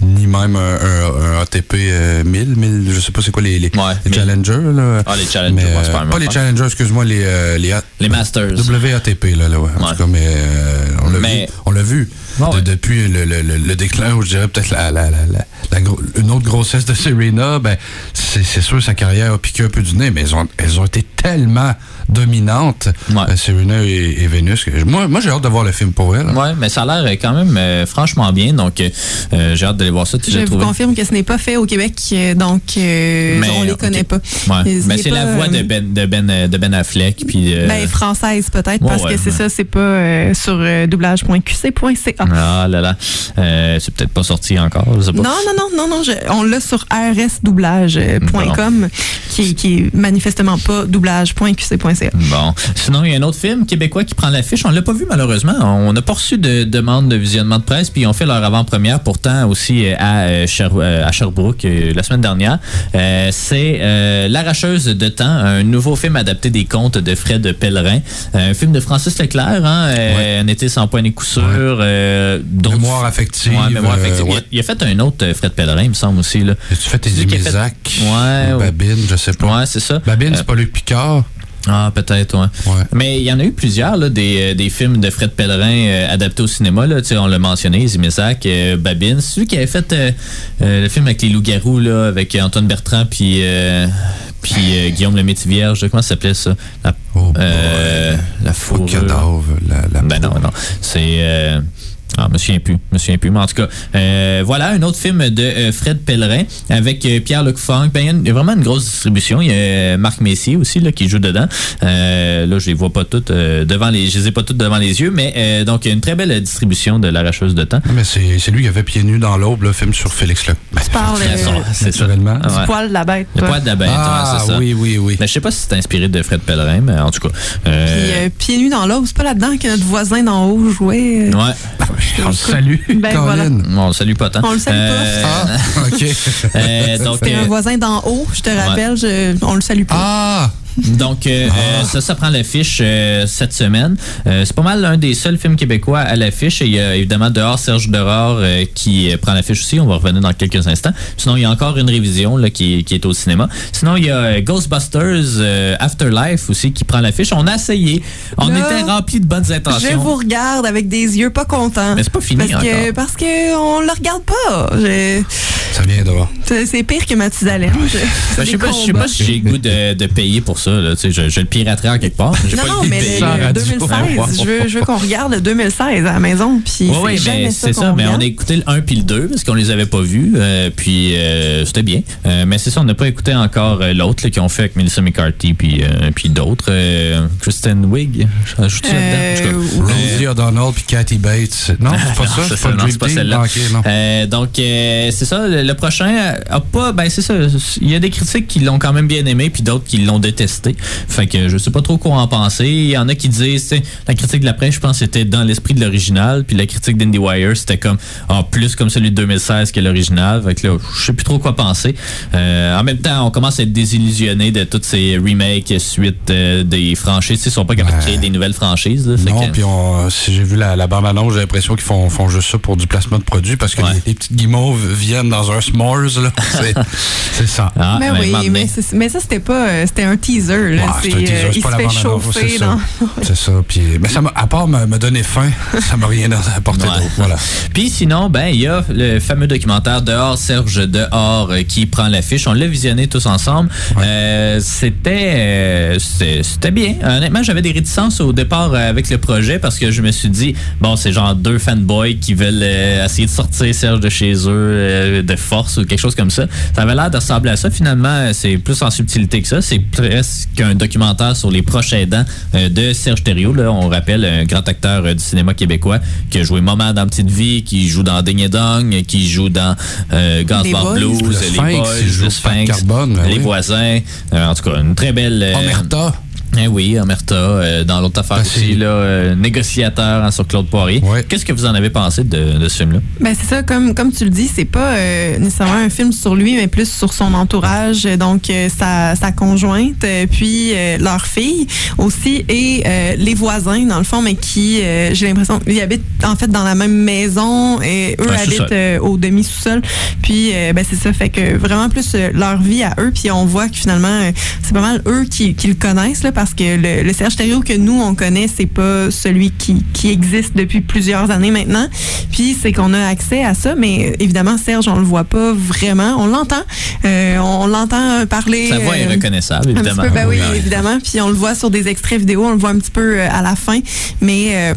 Ni même un, un- un ATP euh, 1000, 1000, je sais pas c'est quoi les, les, Ouais, les 1000. challengers. Là. Ah, les challengers, Mais, ouais, euh, pas pas les challengers, excuse-moi, les, euh, les, Les Masters. WATP, là, là ouais. En Ouais. tout cas, mais euh, on l'a Mais- vu. On l'a vu. Ouais, De- ouais. depuis le, le, le, le déclin, ou je dirais peut-être la, la, la, la, la gro- une autre grossesse de Serena, ben, c'est sûr sa carrière a piqué un peu du nez, mais elles ont, elles ont été tellement dominantes, Ouais. euh, Serena et, et Vénus. que- moi, moi j'ai hâte de voir le film pour elle. Ouais, mais ça a l'air quand même euh, franchement bien, donc euh, j'ai hâte d'aller voir ça. Tu Je vous trouvé? confirme que ce n'est pas fait au Québec, donc euh, Mais, on les ok. connaît pas. Ouais. Mais Ben, ce c'est la voix de Ben, de ben, de ben Affleck. Puis, euh, Ben, française peut-être, Ouais, parce ouais, que c'est ouais. ça, c'est pas euh, sur euh, doublage.qc.ca. ah là là, Euh, c'est peut-être pas sorti encore, je sais pas. Non, non, non, non, non, je- on l'a sur rsdoublage.com, qui, qui est manifestement pas doublage.qc.ca. Bon. Sinon, il y a un autre film québécois qui prend l'affiche. On l'a pas vu malheureusement. On n'a pas reçu de demande de visionnement de presse, puis ils ont fait leur avant-première pourtant aussi euh, à, euh, Sher- à Sherbrooke la semaine dernière. Euh, c'est euh, L'arracheuse de temps, un nouveau film adapté des contes de Fred Pellerin. Un film de Francis Leclerc, hein, euh, Un été sans point ni coup sûr. Euh, d'autres- Mémoire affective. Ouais, mémoire affective. euh, Il a-. Il, a, fait un autre euh, Fred Pellerin, il me semble aussi. Là. As-tu fait tes Celui qui a fait- Imizac? Ouais, ou. Babine, je sais pas. Ouais, c'est ça. Babine, Euh, c'est pas Luc Picard? ah, peut-être, ouais. Ouais. Mais il y en a eu plusieurs, là, des, euh, des films de Fred Pellerin euh, adaptés au cinéma. Là. Tu sais, On l'a mentionné, Zimisac, euh, Babine. C'est celui qui avait fait euh, euh, le film avec les loups-garous, là, avec Antoine Bertrand, puis, euh, puis euh, Guillaume le Métis Vierge. Comment ça s'appelait ça? La, Oh, euh, la fourrure. de cadavre. La, la Ben non, non. C'est. Euh, ah, me souviens plus, me souviens plus. Mais en tout cas, euh, voilà un autre film de euh, Fred Pellerin avec euh, Pierre-Luc Funk. Ben, il y a vraiment une grosse distribution. Il y a euh, Marc Messier aussi là, qui joue dedans. Euh, là, je les vois pas toutes euh, devant les, je les ai pas toutes devant les yeux, mais euh, donc il y a une très belle distribution de l'arracheuse de temps. Ah, Mais c'est c'est lui qui avait pieds nus dans l'aube, le film sur Félix Le. Ben, Tu parles C'est ça, c'est ça. naturellement. Ah, ouais. du poil de la bête. Le poids de la bête, Ah, ouais, c'est ça. oui, oui, oui. Mais je sais pas si c'est inspiré de Fred Pellerin, mais en tout cas. euh, Puis euh, pieds nus dans l'eau, c'est pas là-dedans que notre voisin d'en haut jouait. ouais. On le salue, Ben, Colin. On le salue pas tant. On le salue pas. Euh, Ah, OK. euh, donc, C'était un euh, voisin d'en haut, je te rappelle, je- on le salue pas. Ah! Donc, euh, euh, ça, ça prend l'affiche euh, cette semaine. Euh, c'est pas mal l'un des seuls films québécois à l'affiche. Et il y a évidemment dehors Serge Dorard euh, qui prend l'affiche aussi. On va revenir dans quelques instants. Sinon, il y a encore une révision là, qui, qui est au cinéma. Sinon, il y a Ghostbusters euh, Afterlife aussi qui prend l'affiche. On a essayé. On Là, était rempli de bonnes intentions. Je vous regarde avec des yeux pas contents. Mais c'est pas fini parce que, encore. Parce que on le regarde pas. Je- Ça viendra. c'est c'est pire que Mathusalem. Je, Ben, je sais pas, je sais pas si j'ai le goût de, de payer pour ça. Là. Tu sais, Je, je le piraterai en quelque part. J'ai Non, pas mais payer. le, en le radio. 2016, je veux, je veux qu'on regarde le 2016 à la maison. Puis Oui, c'est oui, ça c'est qu'on ça. Mais on regarde. a écouté le 1 puis le 2 parce qu'on les avait pas vus. euh, puis euh, c'était bien. Euh, mais c'est ça, on n'a pas écouté encore euh, l'autre là, qu'ils ont fait avec Melissa McCarthy puis, euh, puis d'autres. Euh, Kristen Wiig, ajoute ça dedans. Rosie O'Donnell puis Cathy Bates. Non, c'est pas Non, ça? c'est pas non, Dream c'est pas celle-là. Euh, donc, euh, c'est ça. Le, le prochain a pas. Ben, c'est ça. Il y a des critiques qui l'ont quand même bien aimé, puis d'autres qui l'ont détesté. Resté. Fait que je sais pas trop quoi en penser. Il y en a qui disent, tu sais, la critique de la presse, je pense, c'était dans l'esprit de l'original, puis la critique d'IndieWire, c'était comme ah, plus comme celui de 2016 que l'original. Fait que là, je sais plus trop quoi penser. Euh, en même temps, on commence à être désillusionné de toutes ces remakes, suites euh, des franchises. Ils sont pas capables de créer des nouvelles franchises. là. Non, puis si j'ai vu la, la bande-annonce, j'ai l'impression qu'ils font, font juste ça pour du placement de produits parce que Ouais. les, les petites guimauves viennent dans un s'mores, là. C'est- C'est ça. Ah, Mais ben, oui, mais, c'est- mais ça, c'était pas. euh, C'était un teaser. Là. Ouais, c'est un teaser, euh, il pas se la fait chauffer c'est ça. C'est ça. Puis, mais ça m'a- à part me, me donner faim, ça m'a rien apporté Ouais. d'autre. Voilà. Puis sinon, ben il y a le fameux documentaire Dehors Serge Dehors euh, qui prend l'affiche. On l'a visionné tous ensemble. Euh, c'était euh, c'était c'était bien. Honnêtement, j'avais des réticences au départ avec le projet parce que je me suis dit bon, c'est genre deux fanboys qui veulent euh, essayer de sortir Serge de chez eux euh, de force ou quelque chose comme ça. Ça avait l'air de ressembler à ça. Finalement, c'est plus en subtilité que ça. C'est presque un documentaire sur les proches aidants euh, de Serge Thériault. Là, on rappelle un grand acteur euh, du cinéma québécois qui a joué Moment dans Petite Vie, qui joue dans Ding et Dong, qui joue dans euh, Boys. Blues, Le Les Sphinx, Boys, le Sphinx, Carbone, ben Les oui. Voisins. Euh, en tout cas, une très belle... euh, Omerta. Eh oui, Omerta, euh, dans l'autre affaire Ben, aussi, là, euh, négociateur hein, sur Claude Poirier. Ouais. Qu'est-ce que vous en avez pensé de, de ce film-là? Ben c'est ça, comme, comme tu le dis, c'est pas euh, nécessairement un film sur lui, mais plus sur son entourage, donc euh, sa, sa conjointe, puis euh, leur fille aussi, et euh, les voisins, dans le fond, mais qui, euh, j'ai l'impression, ils habitent en fait dans la même maison, et eux Un habitent euh, au demi-sous-sol, puis euh, ben c'est ça, fait que vraiment plus euh, leur vie à eux, puis on voit que finalement, euh, c'est pas mal eux qui, qui le connaissent, là, parce que le, le Serge Thériault que nous, on connaît, c'est pas celui qui, qui existe depuis plusieurs années maintenant. Puis c'est qu'on a accès à ça, mais euh, évidemment, Serge, on le voit pas vraiment. On l'entend. Euh, on l'entend parler. Sa voix est euh, reconnaissable, un petit évidemment. peu, ben oui, évidemment. Puis on le voit sur des extraits vidéo, on le voit un petit peu à la fin, mais.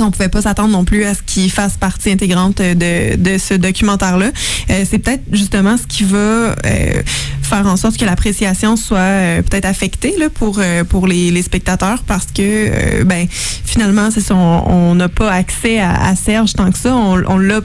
On pouvait pas s'attendre non plus à ce qu'il fasse partie intégrante de, de ce documentaire-là. Euh, c'est peut-être justement ce qui va euh, faire en sorte que l'appréciation soit euh, peut-être affectée là, pour, euh, pour les, les spectateurs parce que euh, ben finalement, c'est on n'a pas accès à, à Serge tant que ça. On, on l'a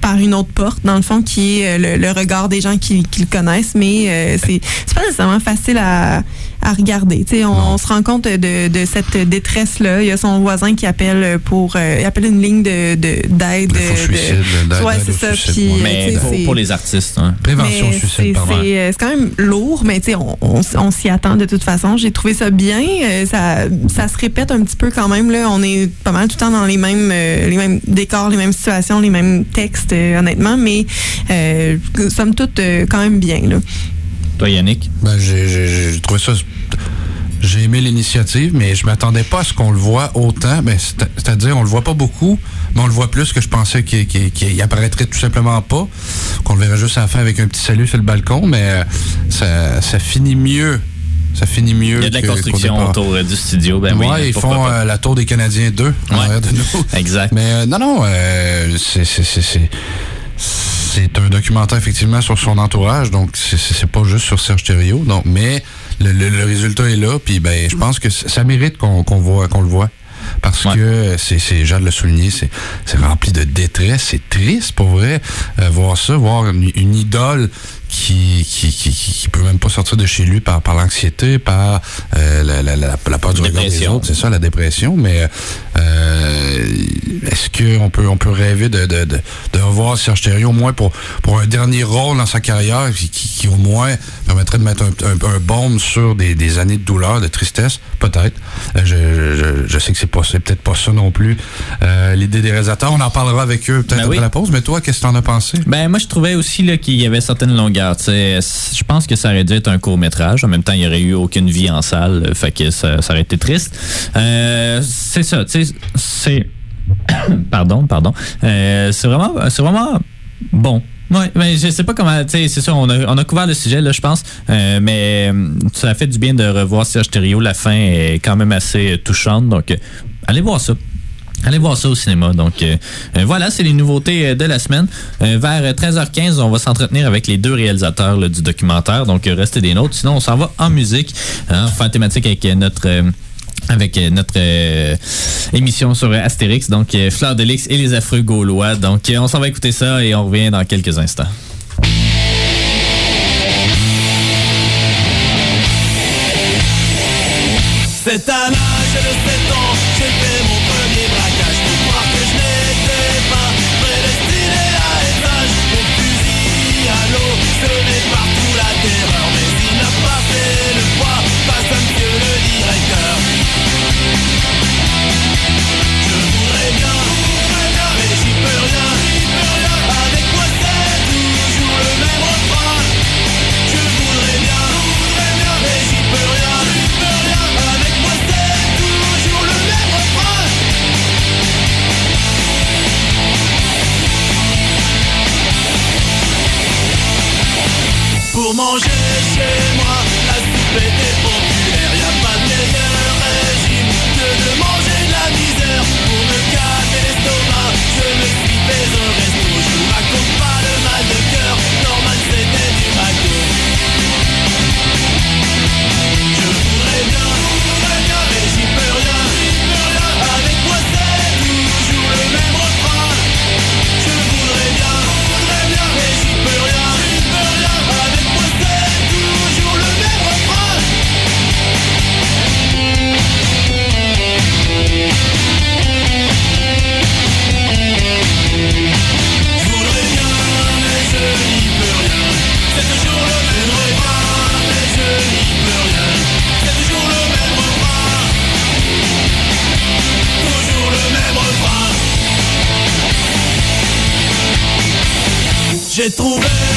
par une autre porte, dans le fond, qui est euh, le, le regard des gens qui, qui le connaissent, mais c'est c'est pas nécessairement facile à, à regarder. Tu sais, on, on se rend compte de, de cette détresse-là. Il y a son voisin qui appelle pour euh, il appelle une ligne de de- d'aide. De- suicide, d'aide- ouais, c'est ça. suicide, Puis, ouais. Mais pour, c'est- pour les artistes, hein. Prévention mais suicide, c'est pardon. c'est, euh, c'est quand même lourd, mais tu sais, on, on, on s'y attend de toute façon. J'ai trouvé ça bien. Euh, ça, ça se répète un petit peu quand même. Là. On est pas mal tout le temps dans les mêmes, euh, les mêmes décors, les mêmes situations, les mêmes textes, euh, honnêtement, mais euh, somme toute, euh, quand même bien. Là. Toi, Yannick? Ben, j'ai- trouvé ça. J'ai aimé l'initiative, mais je m'attendais pas à ce qu'on le voit autant. Ben, c'est- C'est-à-dire, on le voit pas beaucoup, mais on le voit plus que je pensais qu'il qu'il apparaîtrait tout simplement pas. Qu'on le verrait juste à la fin avec un petit salut sur le balcon, mais euh, ça, ça finit mieux. Ça finit mieux. Il y a de la construction autour euh, du studio. Ben oui, ils font euh, la tour des Canadiens 2 en Ouais. arrière de nous. Exact. Mais euh, non, non, euh, c'est- c'est- un documentaire effectivement sur son entourage, donc c'est- pas juste sur Serge Thériault. Donc, mais le, le- le résultat est là, puis ben je pense que ça mérite qu'on voit qu'on le voit. Parce Ouais. que c'est, c'est, Jean de le souligner, c'est, c'est rempli de détresse, c'est triste pour vrai, euh, voir ça, voir une, une idole qui, qui, qui, qui, peut même pas sortir de chez lui par, par l'anxiété, par euh, la, la, la, la peur du regard des autres, c'est ça, la dépression, mais euh, est-ce qu'on peut, on peut rêver de, de, de, de revoir Serge Thériault au moins pour, pour un dernier rôle dans sa carrière qui, qui, qui au moins permettrait de mettre un, un, un baume sur des, des années de douleur, de tristesse, peut-être. Euh, Je, je, je sais que c'est pas peut-être pas ça non plus. Euh, L'idée des réalisateurs, on en parlera avec eux peut-être Ben après oui. la pause, mais toi, qu'est-ce que t'en as pensé? Ben moi je trouvais aussi là, qu'il y avait certaines longueurs. Je pense que ça aurait dû être un court métrage. En même temps, il n'y aurait eu aucune vie en salle, euh, fait que ça, ça aurait été triste. Euh, c'est ça, tu sais, c'est pardon, pardon. Euh, c'est vraiment, c'est vraiment bon. Ouais, mais je sais pas comment, c'est ça, on a, on a couvert le sujet, là, je pense, mais euh, ça a fait du bien de revoir Serge Thériault. La fin est quand même assez touchante, donc allez voir ça. Allez voir ça au cinéma. Donc euh, euh, voilà, c'est les nouveautés euh, de la semaine. Vers 13h15, on va s'entretenir avec les deux réalisateurs du documentaire. Donc restez des nôtres. Sinon, on s'en va en musique. Hein, faire thématique avec notre avec notre émission sur Astérix, donc Fleur de Lys et les affreux gaulois. Donc on s'en va écouter ça et on revient dans quelques instants. C'est J'ai trouvé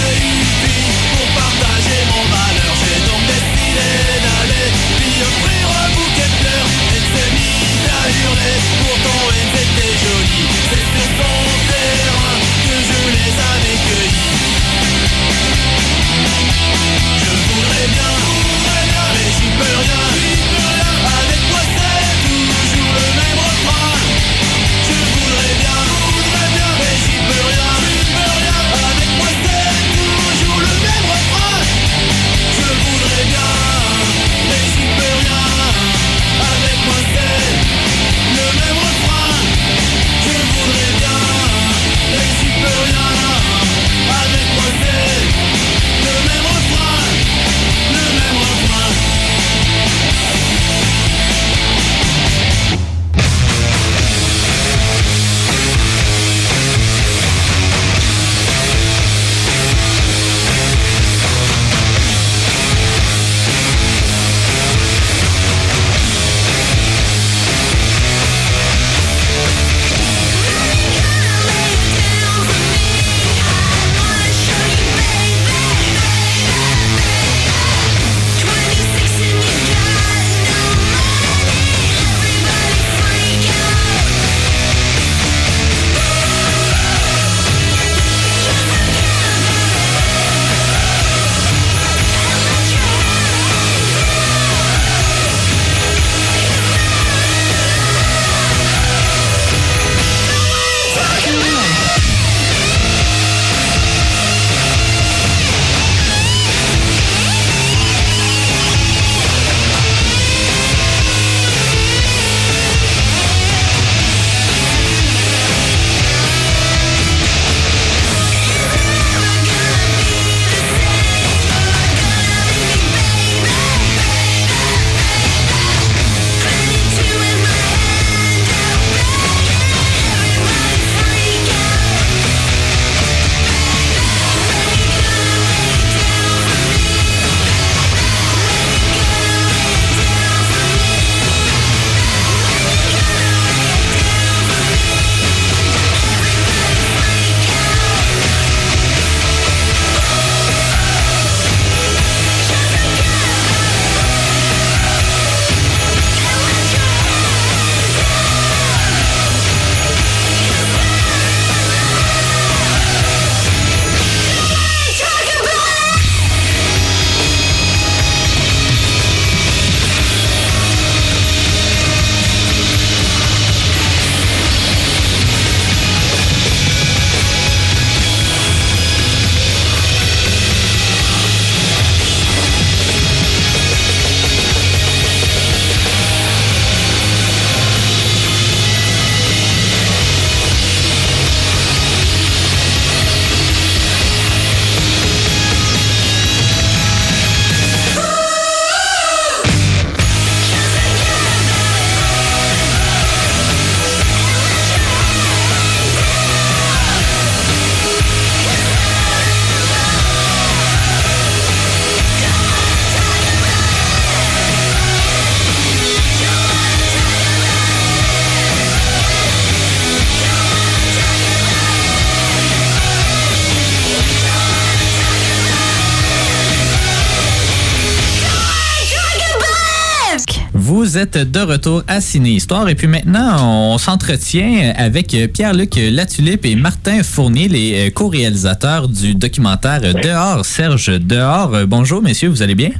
êtes de retour à Ciné Histoire et puis maintenant, on s'entretient avec Pierre-Luc Latulippe et Martin Fournier, les euh, co-réalisateurs du documentaire Dehors, Serge Dehors. Euh, Bonjour, messieurs, vous allez bien?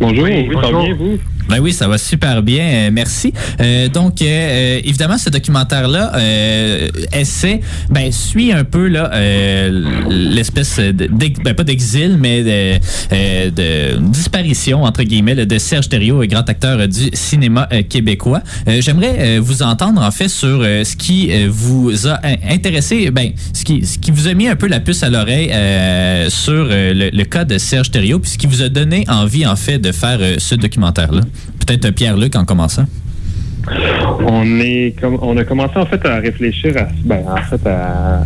Bonjour, oui, bien, vous? Ben oui, ça va super bien, euh, merci. Euh, donc, euh, euh, évidemment, ce documentaire-là euh, essaie, ben, suit un peu là euh, l'espèce, ben, pas d'exil, mais de, de disparition entre guillemets de Serge Thériault, grand acteur du cinéma québécois. J'aimerais vous entendre en fait sur ce qui vous a in- intéressé, ben, ce qui, ce qui vous a mis un peu la puce à l'oreille sur le, le cas de Serge Thériault, puis ce qui vous a donné envie en fait de faire ce documentaire-là. Peut-être euh, Pierre-Luc en commençant. On est comme on a commencé en fait à réfléchir à ben en fait à-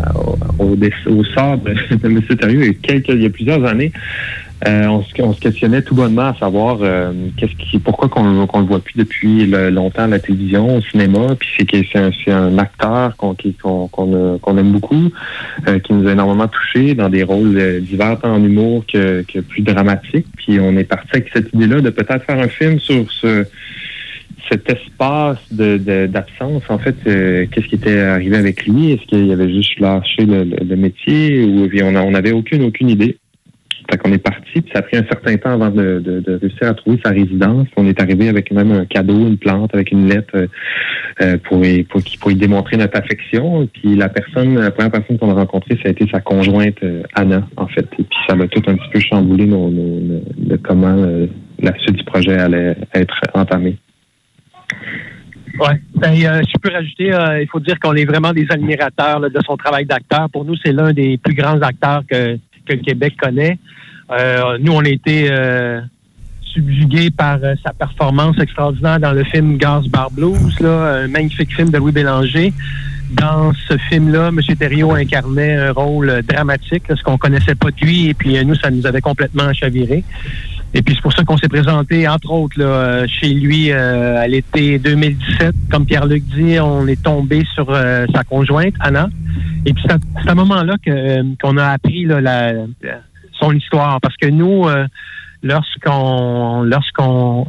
au, sort de, M. Thériault il y a plusieurs années. Euh, on, se, on se questionnait tout bonnement à savoir euh, qu'est-ce qui pourquoi qu'on le voit plus depuis le- longtemps à la télévision, au cinéma, puis c'est que c'est un, un acteur qu'on qui- qu'on aime beaucoup, euh, qui nous a énormément touché dans des rôles euh, divers tant en humour que, que plus dramatiques. Puis on est parti avec cette idée-là de peut-être faire un film sur ce cet espace de- de- d'absence, en fait, euh, qu'est-ce qui était arrivé avec lui? Est-ce qu'il avait juste lâché le, le- métier ou on n'avait aucune, aucune idée? Fait qu'on est parti, puis ça a pris un certain temps avant de, de- de réussir à trouver sa résidence. On est arrivé avec même un cadeau, une plante, avec une lettre euh, euh, pour, y, pour, pour y démontrer notre affection. Puis la personne, la première personne qu'on a rencontrée, ça a été sa conjointe euh, Anna, en fait. Et puis ça m'a tout un petit peu chamboulé nos, nos- nos- de comment euh, la suite du projet allait être entamée. Ouais. Ben, euh, je peux rajouter, euh, il faut dire qu'on est vraiment des admirateurs là, de son travail d'acteur. Pour nous, c'est l'un des plus grands acteurs que, que le Québec connaît. Euh, nous, on a été euh, subjugués par euh, sa performance extraordinaire dans le film Gaz Bar Blues, là, un magnifique film de Louis Bélanger. Dans ce film-là, M. Thériault incarnait un rôle dramatique, ce qu'on connaissait pas de lui, et puis nous, ça nous avait complètement chaviré. Et puis c'est pour ça qu'on s'est présenté, entre autres, là, euh, chez lui euh, à l'été 2017. Comme Pierre-Luc dit, on est tombé sur euh, sa conjointe, Anna. Et puis c'est à, à ce moment-là euh, qu'on a appris là, son histoire. Parce que nous, euh, lorsqu'on lorsqu'on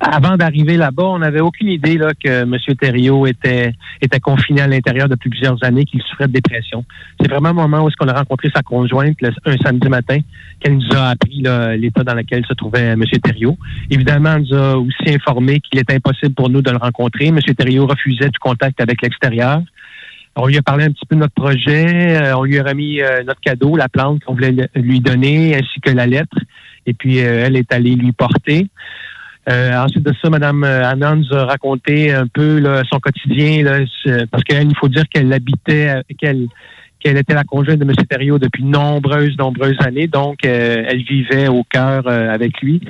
avant d'arriver là-bas, on n'avait aucune idée là, que M. Thériault était, était confiné à l'intérieur depuis plusieurs années, qu'il souffrait de dépression. C'est vraiment le moment où est-ce qu'on a rencontré sa conjointe un samedi matin, qu'elle nous a appris l'état dans lequel se trouvait M. Thériault. Évidemment, elle nous a aussi informé qu'il était impossible pour nous de le rencontrer. M. Thériault refusait tout contact avec l'extérieur. On lui a parlé un petit peu de notre projet. euh, on lui a remis euh, notre cadeau, la plante qu'on voulait lui donner, ainsi que la lettre. Et puis, euh, elle est allée lui porter. Euh, ensuite de ça, Mme Anna nous a raconté un peu là, son quotidien, là, c'est- parce qu'elle, faut dire qu'elle habitait, euh, qu'elle qu'elle était la conjointe de M. Thériault depuis nombreuses, nombreuses années. Donc, euh, elle vivait au cœur euh, avec lui.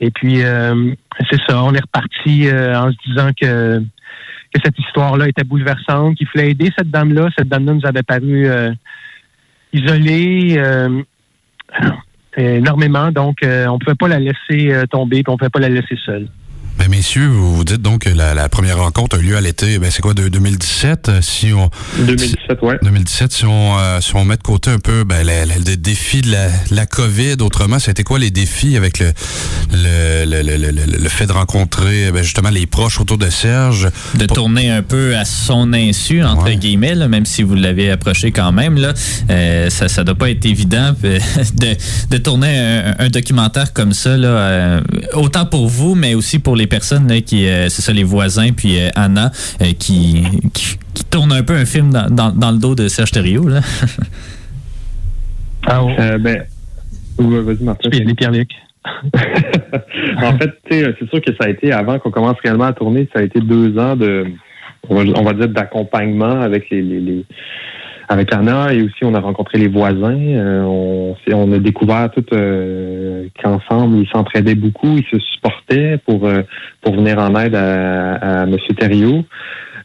Et puis, euh, c'est ça, on est reparti euh, en se disant que, que cette histoire-là était bouleversante, qu'il fallait aider cette dame-là. Cette dame-là nous avait paru euh, isolée euh, énormément. Donc, euh, on ne pouvait pas la laisser euh, tomber, puis on ne pouvait pas la laisser seule. Ben, messieurs, vous, vous dites donc que la, la première rencontre a eu lieu à l'été, ben, c'est quoi, de 2017? euh, Si on, 2017, ouais. 2017, si on, euh, si on met de côté un peu ben, la- la- le défi de la, la COVID, autrement, c'était quoi les défis avec le, le, le, le, le- le fait de rencontrer ben, justement les proches autour de Serge? de tourner un peu à son insu, entre guillemets, là, même si vous l'avez approché quand même. Là, euh, ça ne doit pas être évident de, de tourner un, un documentaire comme ça, là, euh, autant pour vous, mais aussi pour les personnes là, qui, euh, c'est ça, les voisins, puis euh, Anna, euh, qui, qui, qui tourne un peu un film dans, dans, dans le dos de Serge Thériault. Là. Euh, ben, ouais, vas-y, Martin. Puis, allez, Pierre-Luc. en fait, c'est sûr que ça a été, avant qu'on commence réellement à tourner, ça a été deux ans de, on va, on va dire, d'accompagnement avec les, les, les- avec Anna et aussi on a rencontré les voisins. Euh, on, a découvert tout euh, ils s'entraidaient beaucoup, ils se supportaient pour euh, pour venir en aide à, M. Thériault.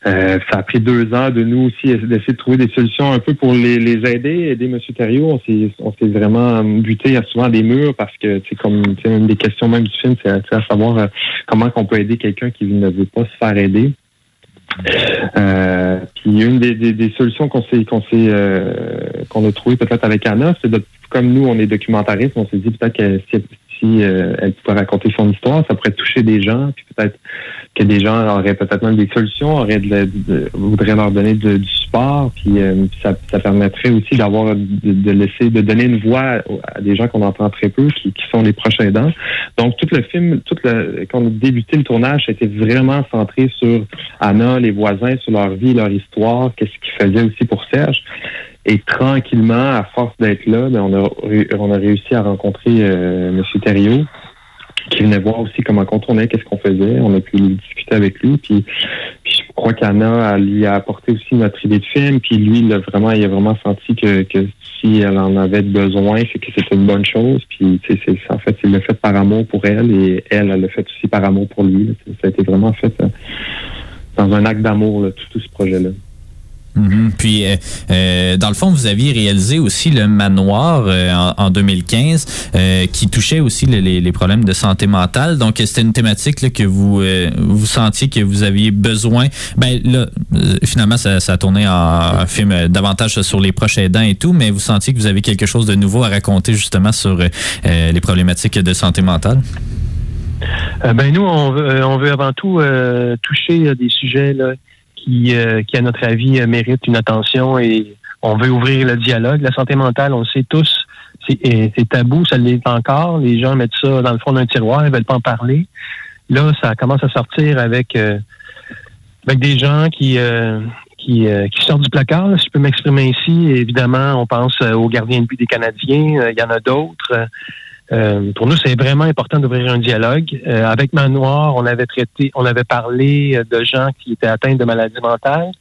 Euh, ça a pris deux ans de nous aussi d'essayer de trouver des solutions un peu pour les, aider, aider M. Thériault. On s'est, on vraiment buté à souvent des murs parce que c'est comme une des questions même du film, c'est à, savoir euh, comment qu'on peut aider quelqu'un qui ne veut pas se faire aider. Puis une des, des, solutions qu'on s'est qu'on s'est qu'on a trouvé peut-être avec Anna, c'est de comme nous on est documentaristes, on s'est dit peut-être que si, euh, elle pouvait raconter son histoire, ça pourrait toucher des gens, puis peut-être que des gens auraient peut-être même des solutions, auraient de, voudraient leur donner du support, puis euh, ça, ça permettrait aussi d'avoir de, laisser de donner une voix à, des gens qu'on entend très peu, qui, qui sont les proches aidants. Donc tout le film, tout le quand on a débuté le tournage, c'était vraiment centré sur Anna, les voisins, sur leur vie, leur histoire, qu'est-ce qu'ils faisaient aussi pour Serge. Et tranquillement, à force d'être là, ben, on, a, on a réussi à rencontrer euh, M. Thériault, qui venait voir aussi comment on tournait, qu'est-ce qu'on faisait. On a pu discuter avec lui. Puis, je crois qu'Anna lui a apporté aussi notre idée de film. Puis lui, il a vraiment, il a vraiment senti que, que si elle en avait besoin, c'est que c'était une bonne chose. Puis en fait, il l'a fait par amour pour elle et elle, elle l'a fait aussi par amour pour lui. Ça a été vraiment fait euh, dans un acte d'amour, tout, tout ce projet-là. Mhm. Puis, euh, euh, dans le fond, vous aviez réalisé aussi le manoir euh, en, en 2015 euh, qui touchait aussi le- les, problèmes de santé mentale. Donc, c'était une thématique que vous vous sentiez que vous aviez besoin. Ben là, finalement, ça, ça a tourné en film davantage sur les proches aidants et tout, mais vous sentiez que vous avez quelque chose de nouveau à raconter justement sur les problématiques de santé mentale? Ben nous, on veut, on veut avant tout toucher des sujets là, qui, euh, qui, à notre avis, euh, méritent une attention et on veut ouvrir le dialogue. La santé mentale, on le sait tous, c'est euh, c'est tabou, ça l'est encore. Les gens mettent ça dans le fond d'un tiroir, ils veulent pas en parler. Là, ça commence à sortir avec, avec des gens qui, qui, sortent du placard, si je peux m'exprimer ici. Évidemment, on pense aux gardiens de but des Canadiens, il y en a d'autres. Euh, pour nous, c'est vraiment important d'ouvrir un dialogue. Euh, avec Manoir, on avait traité, on avait parlé euh, de gens qui étaient atteints de maladies mentales.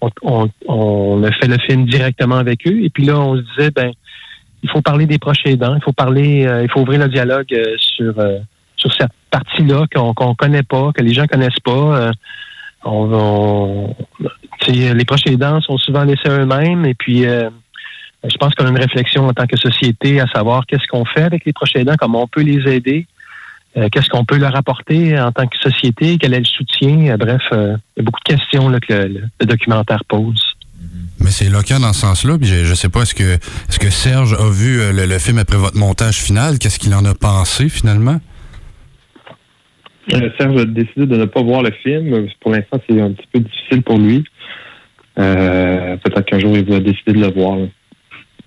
On, on, on a fait le film directement avec eux. Et puis là, on se disait, ben, il faut parler des proches aidants. Il faut parler, euh, il faut ouvrir le dialogue euh, sur sur cette partie-là qu'on qu'on connaît pas, que les gens connaissent pas. On, on- les proches aidants sont souvent laissés eux-mêmes. Et puis, je pense qu'on a une réflexion en tant que société à savoir qu'est-ce qu'on fait avec les proches aidants, comment on peut les aider, euh, qu'est-ce qu'on peut leur apporter en tant que société, quel est le soutien. Euh, bref, euh, il y a beaucoup de questions là, que le, le- le documentaire pose. Mais c'est éloquent dans ce sens-là. Puis je, je sais pas, est-ce que, est-ce que Serge a vu le, le film après votre montage final? Qu'est-ce qu'il en a pensé finalement? Euh, Serge a décidé de ne pas voir le film. Pour l'instant, c'est un petit peu difficile pour lui. Euh, Peut-être qu'un jour, il va décider de le voir. là.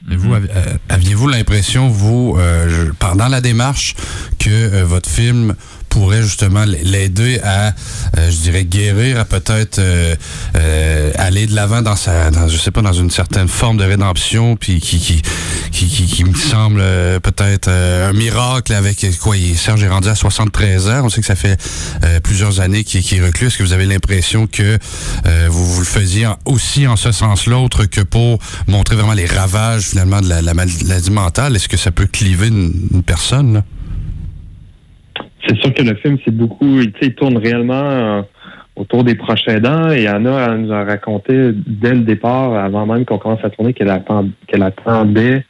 Vous, avi- euh, aviez-vous l'impression, vous, euh, pendant la démarche, que euh, votre film pourrait justement l'aider à, euh, je dirais, guérir, à peut-être euh, euh, aller de l'avant dans sa, dans, je sais pas, dans une certaine forme de rédemption, puis qui, qui, qui, qui, me semble euh, peut-être un miracle avec quoi Serge est rendu à 73 ans. On sait que ça fait plusieurs années qu'il est reclus. Est-ce que vous avez l'impression que vous, vous le faisiez aussi en ce sens-là, autre que pour montrer vraiment les ravages finalement de la, la maladie mentale? Est-ce que ça peut cliver une, une personne? Là? C'est sûr que le film, c'est beaucoup, il tourne réellement euh, autour des proches aidants. Et Anna elle nous a raconté dès le départ, avant même qu'on commence à tourner, qu'elle attend- attendait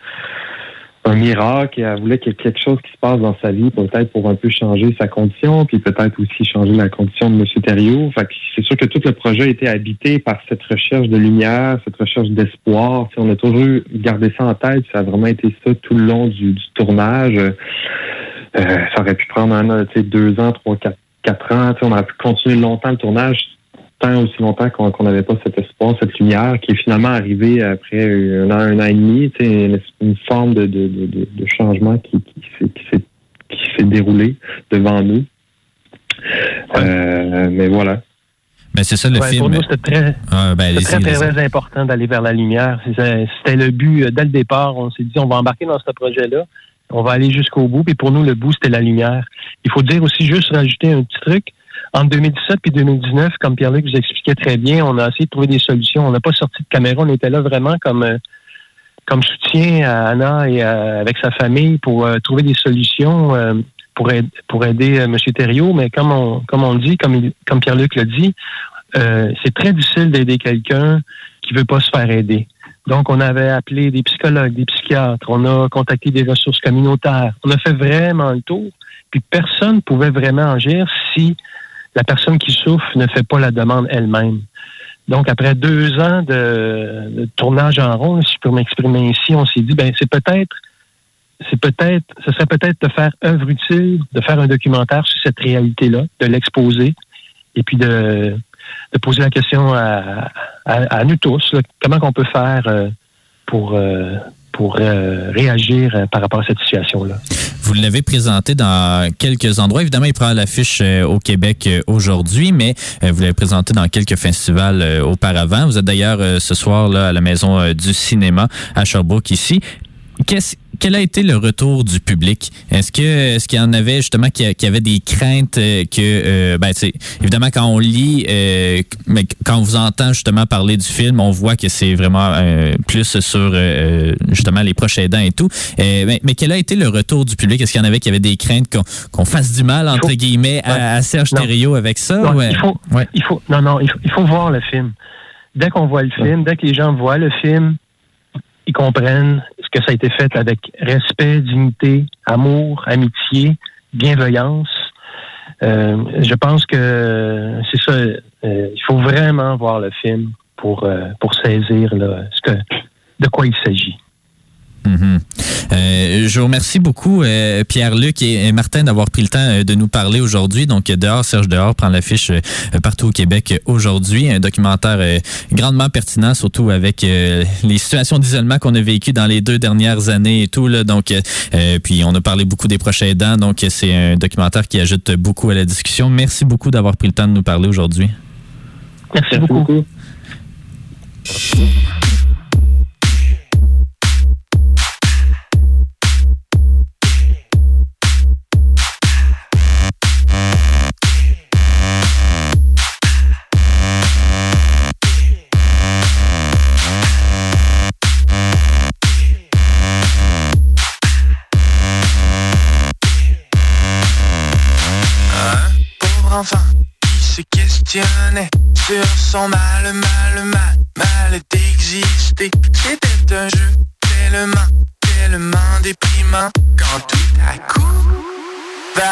un miracle et elle voulait qu'il y ait quelque chose qui se passe dans sa vie, peut-être pour un peu changer sa condition, puis peut-être aussi changer la condition de M. Thériault. C'est sûr que tout le projet a été habité par cette recherche de lumière, cette recherche d'espoir. On a toujours gardé ça en tête. Ça a vraiment été ça tout le long du tournage. Euh, ça aurait pu prendre un, deux ans, trois, quatre, quatre ans. On aurait pu continuer longtemps le tournage, tant aussi longtemps qu'on n'avait pas cet espoir, cette lumière, qui est finalement arrivée après un an, un an et demi. Une, une forme de, de, de, de- de changement qui, qui s'est- qui s'est qui s'est déroulé devant nous. Euh, mais voilà. Ben, c'est ça le Ouais, film. Pour nous, c'était très, Ah, ben, très, très, très important d'aller vers la lumière. C'était le but euh, dès le départ. On s'est dit, on va embarquer dans ce projet-là. On va aller jusqu'au bout. Puis pour nous, le bout, c'était la lumière. Il faut dire aussi, juste rajouter un petit truc. Entre 2017 et 2019, comme Pierre-Luc vous expliquait très bien, on a essayé de trouver des solutions. On n'a pas sorti de caméra. On était là vraiment comme, euh, comme soutien à Anna et avec sa famille pour euh, trouver des solutions euh, pour, pour aider M. Thériault. Mais comme on, comme on dit, comme, comme Pierre-Luc l'a dit, c'est très difficile d'aider quelqu'un qui veut pas se faire aider. Donc, on avait appelé des psychologues, des psychiatres, on a contacté des ressources communautaires, on a fait vraiment le tour, puis personne pouvait vraiment agir si la personne qui souffre ne fait pas la demande elle-même. Donc, après deux ans de, tournage en rond, si je m'exprimer ici, on s'est dit, ben c'est peut-être c'est peut-être, ce serait peut-être de faire œuvre utile, de faire un documentaire sur cette réalité-là, de l'exposer, et puis de, de poser la question à, nous tous, comment qu'on peut faire euh, pour, euh, pour euh, réagir euh, par rapport à cette situation-là. Vous l'avez présenté dans quelques endroits. Évidemment, il prend l'affiche euh, au Québec euh, aujourd'hui, mais euh, vous l'avez présenté dans quelques festivals euh, auparavant. Vous êtes d'ailleurs euh, ce soir là à la Maison euh, du cinéma à Sherbrooke ici. Qu'est-ce quel a été le retour du public? Est-ce que est-ce qu'il y en avait justement qui, qui avait des craintes euh, que euh, ben évidemment quand on lit euh, mais quand on vous entend justement parler du film, on voit que c'est vraiment euh, plus sur justement les proches aidants et tout. Mais, mais quel a été le retour du public? Est-ce qu'il y en avait qui avaient des craintes qu'on fasse du mal entre guillemets à, à Serge. Thériault avec ça? Non, Ouais. il faut, Ouais? il faut, non, non, il faut, il faut voir le film. Dès qu'on voit le film, dès que les gens voient le film, ils comprennent que ça a été fait avec respect, dignité, amour, amitié, bienveillance. Euh, je pense que c'est ça. euh, il faut vraiment voir le film pour euh, pour saisir ce que de quoi il s'agit. Mhm. Euh, je vous remercie beaucoup, euh, Pierre-Luc et, et Martin, d'avoir pris le temps euh, de nous parler aujourd'hui. Donc, Dehors, Serge Dehors prend l'affiche euh, partout au Québec aujourd'hui. Un documentaire euh, grandement pertinent, surtout avec euh, les situations d'isolement qu'on a vécues dans les deux dernières années et tout. Là. Donc, puis on a parlé beaucoup des prochains aidants. Donc, c'est un documentaire qui ajoute beaucoup à la discussion. Merci beaucoup d'avoir pris le temps de nous parler aujourd'hui. Merci, beaucoup. Qui se questionnait sur son mal, mal, mal, mal d'exister. C'était un jeu tellement, tellement déprimant quand tout à coup, da,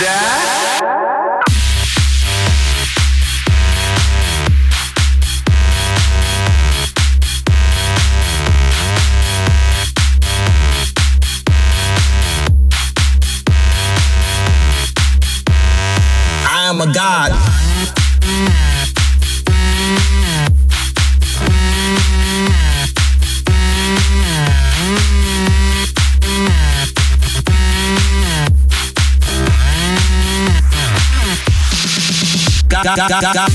da. God, God, God, God,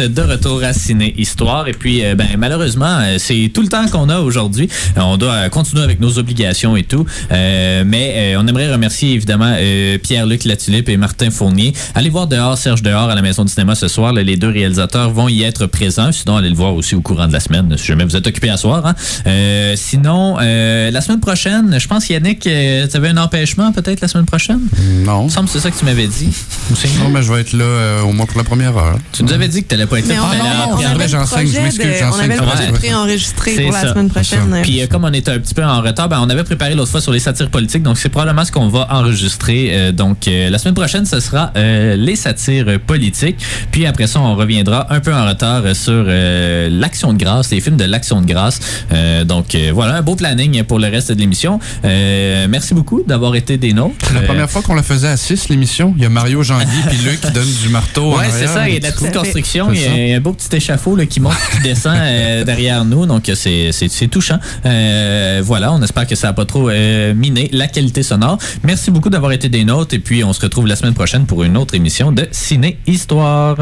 êtes de retour à Ciné Histoire et puis euh, ben malheureusement euh, c'est tout le temps qu'on a aujourd'hui. Euh, On doit continuer avec nos obligations et tout, Euh, mais euh, on aimerait remercier évidemment euh, Pierre-Luc Latulippe et Martin Fournier. Allez voir dehors Serge dehors à la Maison du cinéma ce soir. Là, les deux réalisateurs vont y être présents. Sinon allez le voir aussi au courant de la semaine si jamais vous êtes occupé à soir. hein. Sinon la semaine prochaine, je pense Yannick, tu avais un empêchement peut-être la semaine prochaine? Non. Il me semble que c'est ça que tu m'avais dit. Non, mais je vais être là au moins pour la première heure. Tu nous avais dit que tu n'allais pas. Mais on, avait- aller à on Pierre- avait le j'enseigne, je projet de- on j'enseigne avait le projet de pour la ça. semaine prochaine. Puis euh, comme on était un petit peu en retard, ben, on avait préparé l'autre fois sur les satires politiques, donc c'est probablement ce qu'on va enregistrer. Euh, donc euh, la semaine prochaine, ce sera euh, les satires politiques. Puis après ça, on reviendra un peu en retard sur euh, l'action de grâce, les films de l'action de grâce. Euh, donc euh, voilà, un beau planning pour le reste de l'émission. Euh, merci beaucoup d'avoir été des nôtres. C'est la première fois qu'on la faisait à 6, l'émission. Il y a Mario, Jean-Guy puis Luc qui donnent du marteau. Ouais, c'est ça. Il y a de la petite construction. Il y a un beau petit échafaud là, qui monte qui descend euh, derrière nous. Donc, c'est c'est- c'est touchant. Euh, voilà, on espère que ça n'a pas trop euh, miné la qualité sonore. Merci beaucoup d'avoir été des nôtres. Et puis, on se retrouve la semaine prochaine pour une autre émission de Ciné Histoire.